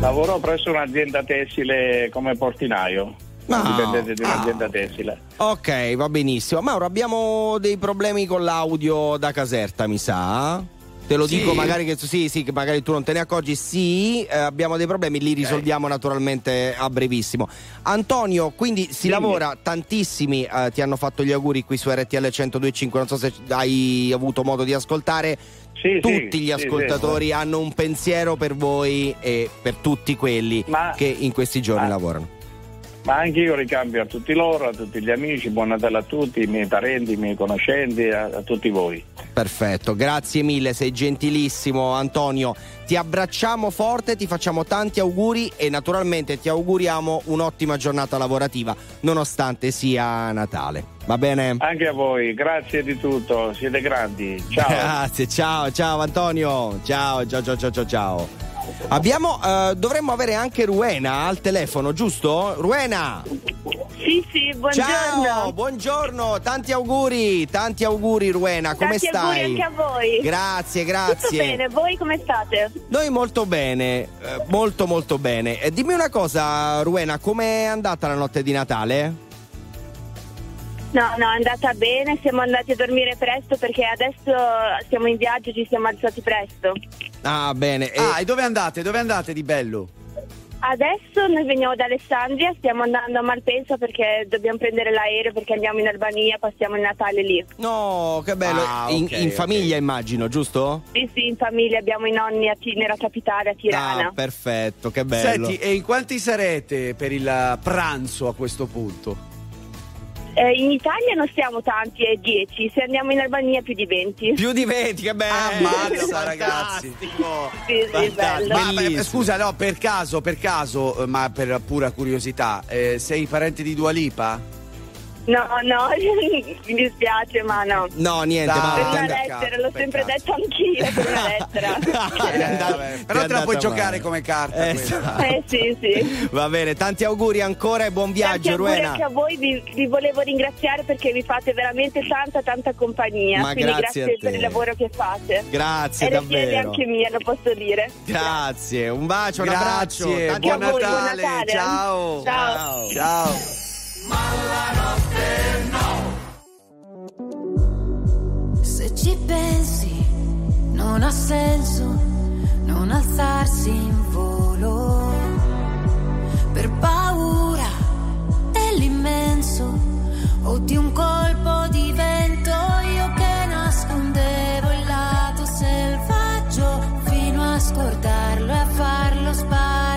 Lavoro presso un'azienda tessile come portinaio, Ah, dipendente di un'azienda tessile. Ok, va benissimo. Mauro, abbiamo dei problemi con l'audio da Caserta, mi sa. Te lo Sì? dico magari che sì, sì, che magari tu non te ne accorgi. Sì, eh, abbiamo dei problemi, li risolviamo naturalmente a brevissimo. Antonio, quindi si lavora, tantissimi eh, ti hanno fatto gli auguri qui su RTL 1025, non so se hai avuto modo di ascoltare. Sì, Tutti gli ascoltatori hanno un pensiero per voi e per tutti quelli Ma- che in questi giorni Ah. lavorano. Ma anche io ricambio a tutti loro, a tutti gli amici, buon Natale a tutti, i miei parenti, i miei conoscenti, a, a tutti voi. Perfetto, grazie mille, sei gentilissimo Antonio. Ti abbracciamo forte, ti facciamo tanti auguri e naturalmente ti auguriamo un'ottima giornata lavorativa, nonostante sia Natale. Va bene? Anche a voi, grazie di tutto, siete grandi. Ciao. [LAUGHS] Grazie, ciao, ciao Antonio. Ciao, ciao, ciao, ciao, ciao, ciao. Abbiamo, eh, dovremmo avere anche Ruena al telefono, giusto? Ruena! Sì, sì, buongiorno. Ciao, buongiorno, tanti auguri, tanti auguri Ruena, come Tanti stai? auguri anche a voi. Grazie, grazie. Tutto bene, voi come state? Noi molto bene, eh, molto molto bene. E dimmi una cosa, Ruena, com'è andata la notte di Natale? No, no, è andata bene, siamo andati a dormire presto perché adesso siamo in viaggio, ci siamo alzati presto. Ah, bene. E- Ah, e dove andate? Dove andate di bello? Adesso noi veniamo da Alessandria, stiamo andando a Malpensa perché dobbiamo prendere l'aereo perché andiamo in Albania, passiamo il Natale lì. No, che bello. Ah, in, ok, in ok. famiglia immagino, giusto? Sì, sì, in famiglia abbiamo i nonni a nella capitale, a Tirana. Ah, perfetto, che bello. Senti, e in quanti sarete per il pranzo a questo punto? Eh, in Italia non siamo tanti, è 10, se andiamo in Albania più di 20. Più di 20, che bello. Ammazza, ragazzi. Sì, sì, bello. Ma beh, Bellissimo. scusa, no, per caso, per caso, eh, ma per pura curiosità, eh, sei parente di Dua Lipa? No, no, [LAUGHS] mi dispiace, ma no. No, niente, ma Per una lettera, l'ho sempre detto anch'io, per una [LAUGHS] lettera. Eh, vabbè, ti però te la puoi andata giocare male. come carta. Eh. Eh sì, sì. [LAUGHS] Va bene, tanti auguri ancora e buon Tanti viaggio, auguri Ruena. anche a voi, vi, vi volevo ringraziare perché vi fate veramente tanta, tanta compagnia. Ma Quindi grazie grazie, a te. per il lavoro che fate. Grazie, e le chiede davvero. anche mia, lo posso dire. Grazie, un bacio, un abbraccio. Grazie, tanti buon voi, buon Natale, Natale. ciao. Ciao. Ciao. Se ci pensi, non ha senso non alzarsi in volo per paura dell'immenso o di un colpo di vento. Io che nascondevo il lato selvaggio fino a scordarlo e a farlo sparire.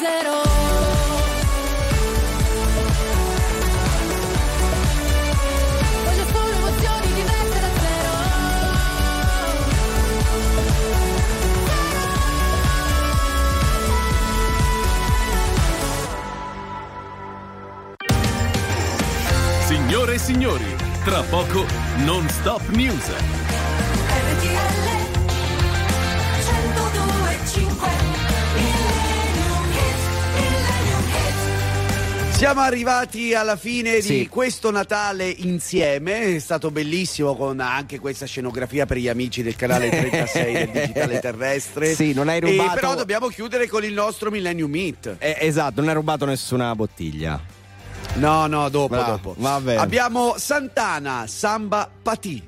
zero. Signore e signori, tra poco non stop news. Siamo arrivati alla fine sì. di questo Natale insieme, è stato bellissimo con anche questa scenografia per gli amici del canale 36 del Digitale [LAUGHS] Terrestre. Sì, non hai rubato. E però dobbiamo chiudere con il nostro Millennium Meet. Eh, esatto, non hai rubato nessuna bottiglia. No, no, dopo, ah, dopo. Vabbè. Abbiamo Santana, Samba Patì.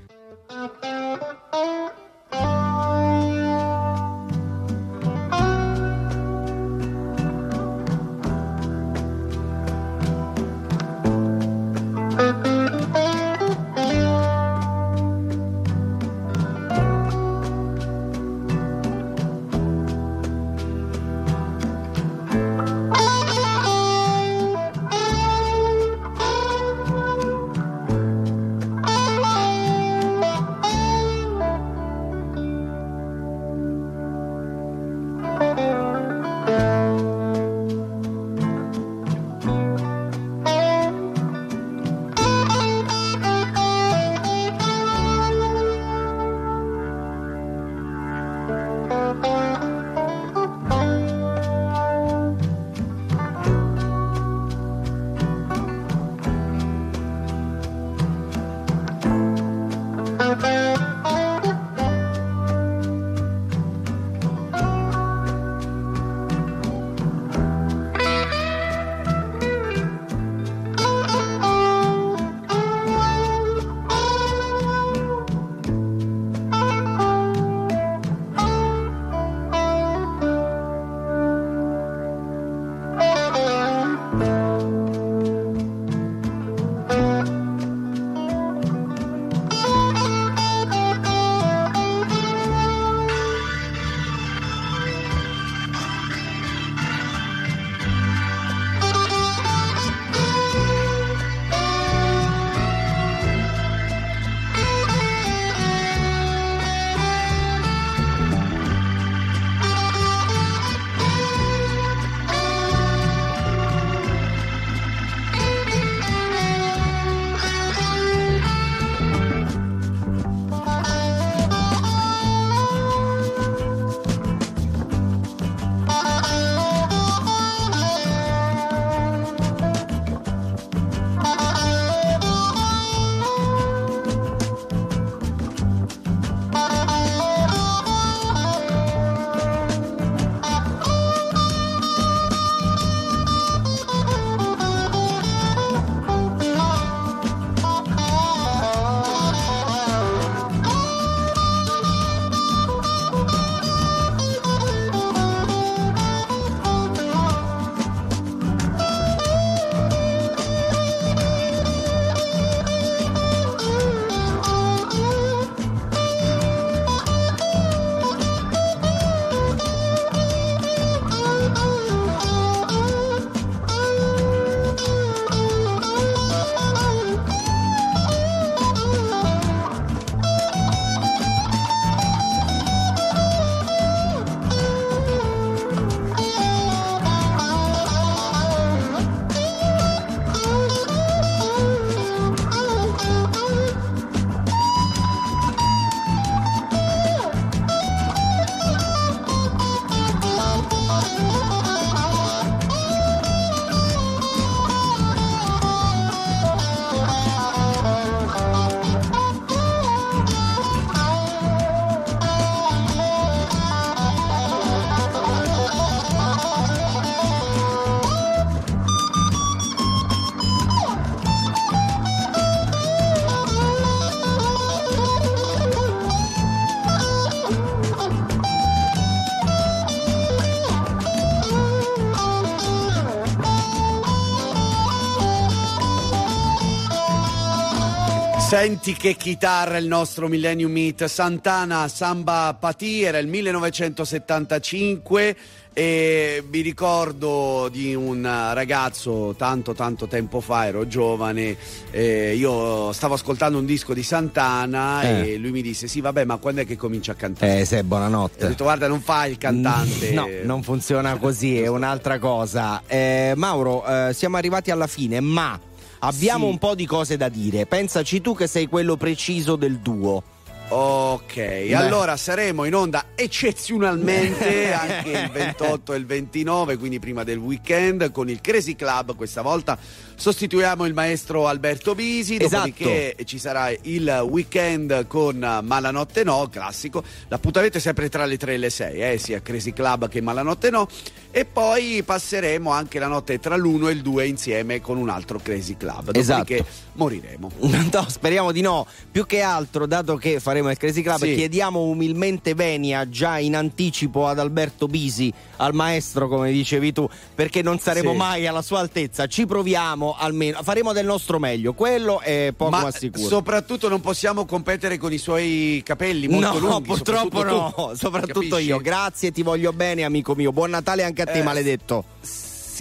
Senti che chitarra il nostro Millennium Meet Santana Samba Pati era il 1975 e mi ricordo di un ragazzo tanto tanto tempo fa, ero giovane, eh, io stavo ascoltando un disco di Santana Eh. e lui mi disse sì vabbè ma quando è che comincia a cantare? Eh, se E ho buonanotte. detto guarda non fai il cantante. No, non funziona così, è un'altra cosa. Eh, Mauro, eh, siamo arrivati alla fine, ma abbiamo Sì. un po' di cose da dire. Pensaci tu che sei quello preciso del duo. Ok, allora saremo in onda eccezionalmente [LAUGHS] anche il 28 e il 29, quindi prima del weekend, con il Crazy Club. Questa volta sostituiamo il maestro Alberto Bisi, Esatto. dopodiché ci sarà il weekend con Malanotte No, classico. L'appuntamento è sempre tra le 3 e le 6, eh, sia Crazy Club che Malanotte No. E poi passeremo anche la notte tra l'1 e il 2 insieme con un altro Crazy Club. Dopodiché Esatto. moriremo. [LAUGHS] No, speriamo di no. Più che altro, dato che faremo il Crazy Club, Sì. chiediamo umilmente venia già in anticipo ad Alberto Bisi, al maestro, come dicevi tu, perché non saremo Sì. mai alla sua altezza. Ci proviamo almeno, faremo del nostro meglio. Quello è poco ma, Ma sicuro. soprattutto non possiamo competere con i suoi capelli molto no, lunghi. purtroppo soprattutto no, tu, soprattutto capisci? io. Grazie, ti voglio bene, amico mio. Buon Natale anche a te, Eh, maledetto.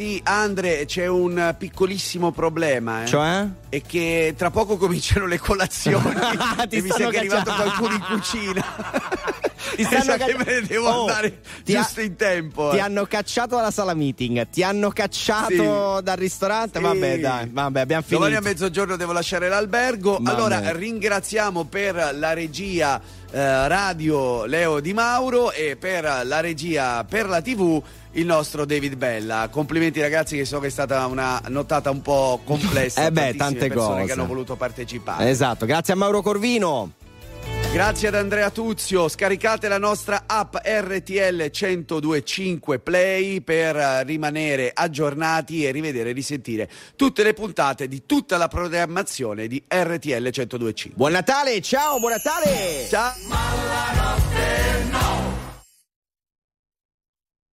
Sì, Andre, c'è un piccolissimo problema. Eh? Cioè? È che tra poco cominciano le colazioni. [LAUGHS] Ti e mi sa che è arrivato qualcuno in cucina. [LAUGHS] Ti stanno sa che me ne devo Oh, andare ti ha- giusto in tempo. Ti eh. hanno cacciato dalla sala meeting, ti hanno cacciato dal ristorante. Sì. Vabbè, dai, vabbè, abbiamo finito. Domani a mezzogiorno devo lasciare l'albergo. Mamma allora ringraziamo per la regia eh, radio Leo Di Mauro e per la regia per la TV il nostro David Bella. Complimenti ragazzi che so che è stata una nottata un po' [LAUGHS] complessa. Eh beh, tante persone cose. che hanno voluto partecipare. Esatto, grazie a Mauro Corvino. Grazie ad Andrea Tuzio, scaricate la nostra app RTL 1025 Play per eh, rimanere aggiornati e rivedere e risentire tutte le puntate di tutta la programmazione di RTL 1025. Buon Natale, ciao, buon Natale! Ciao!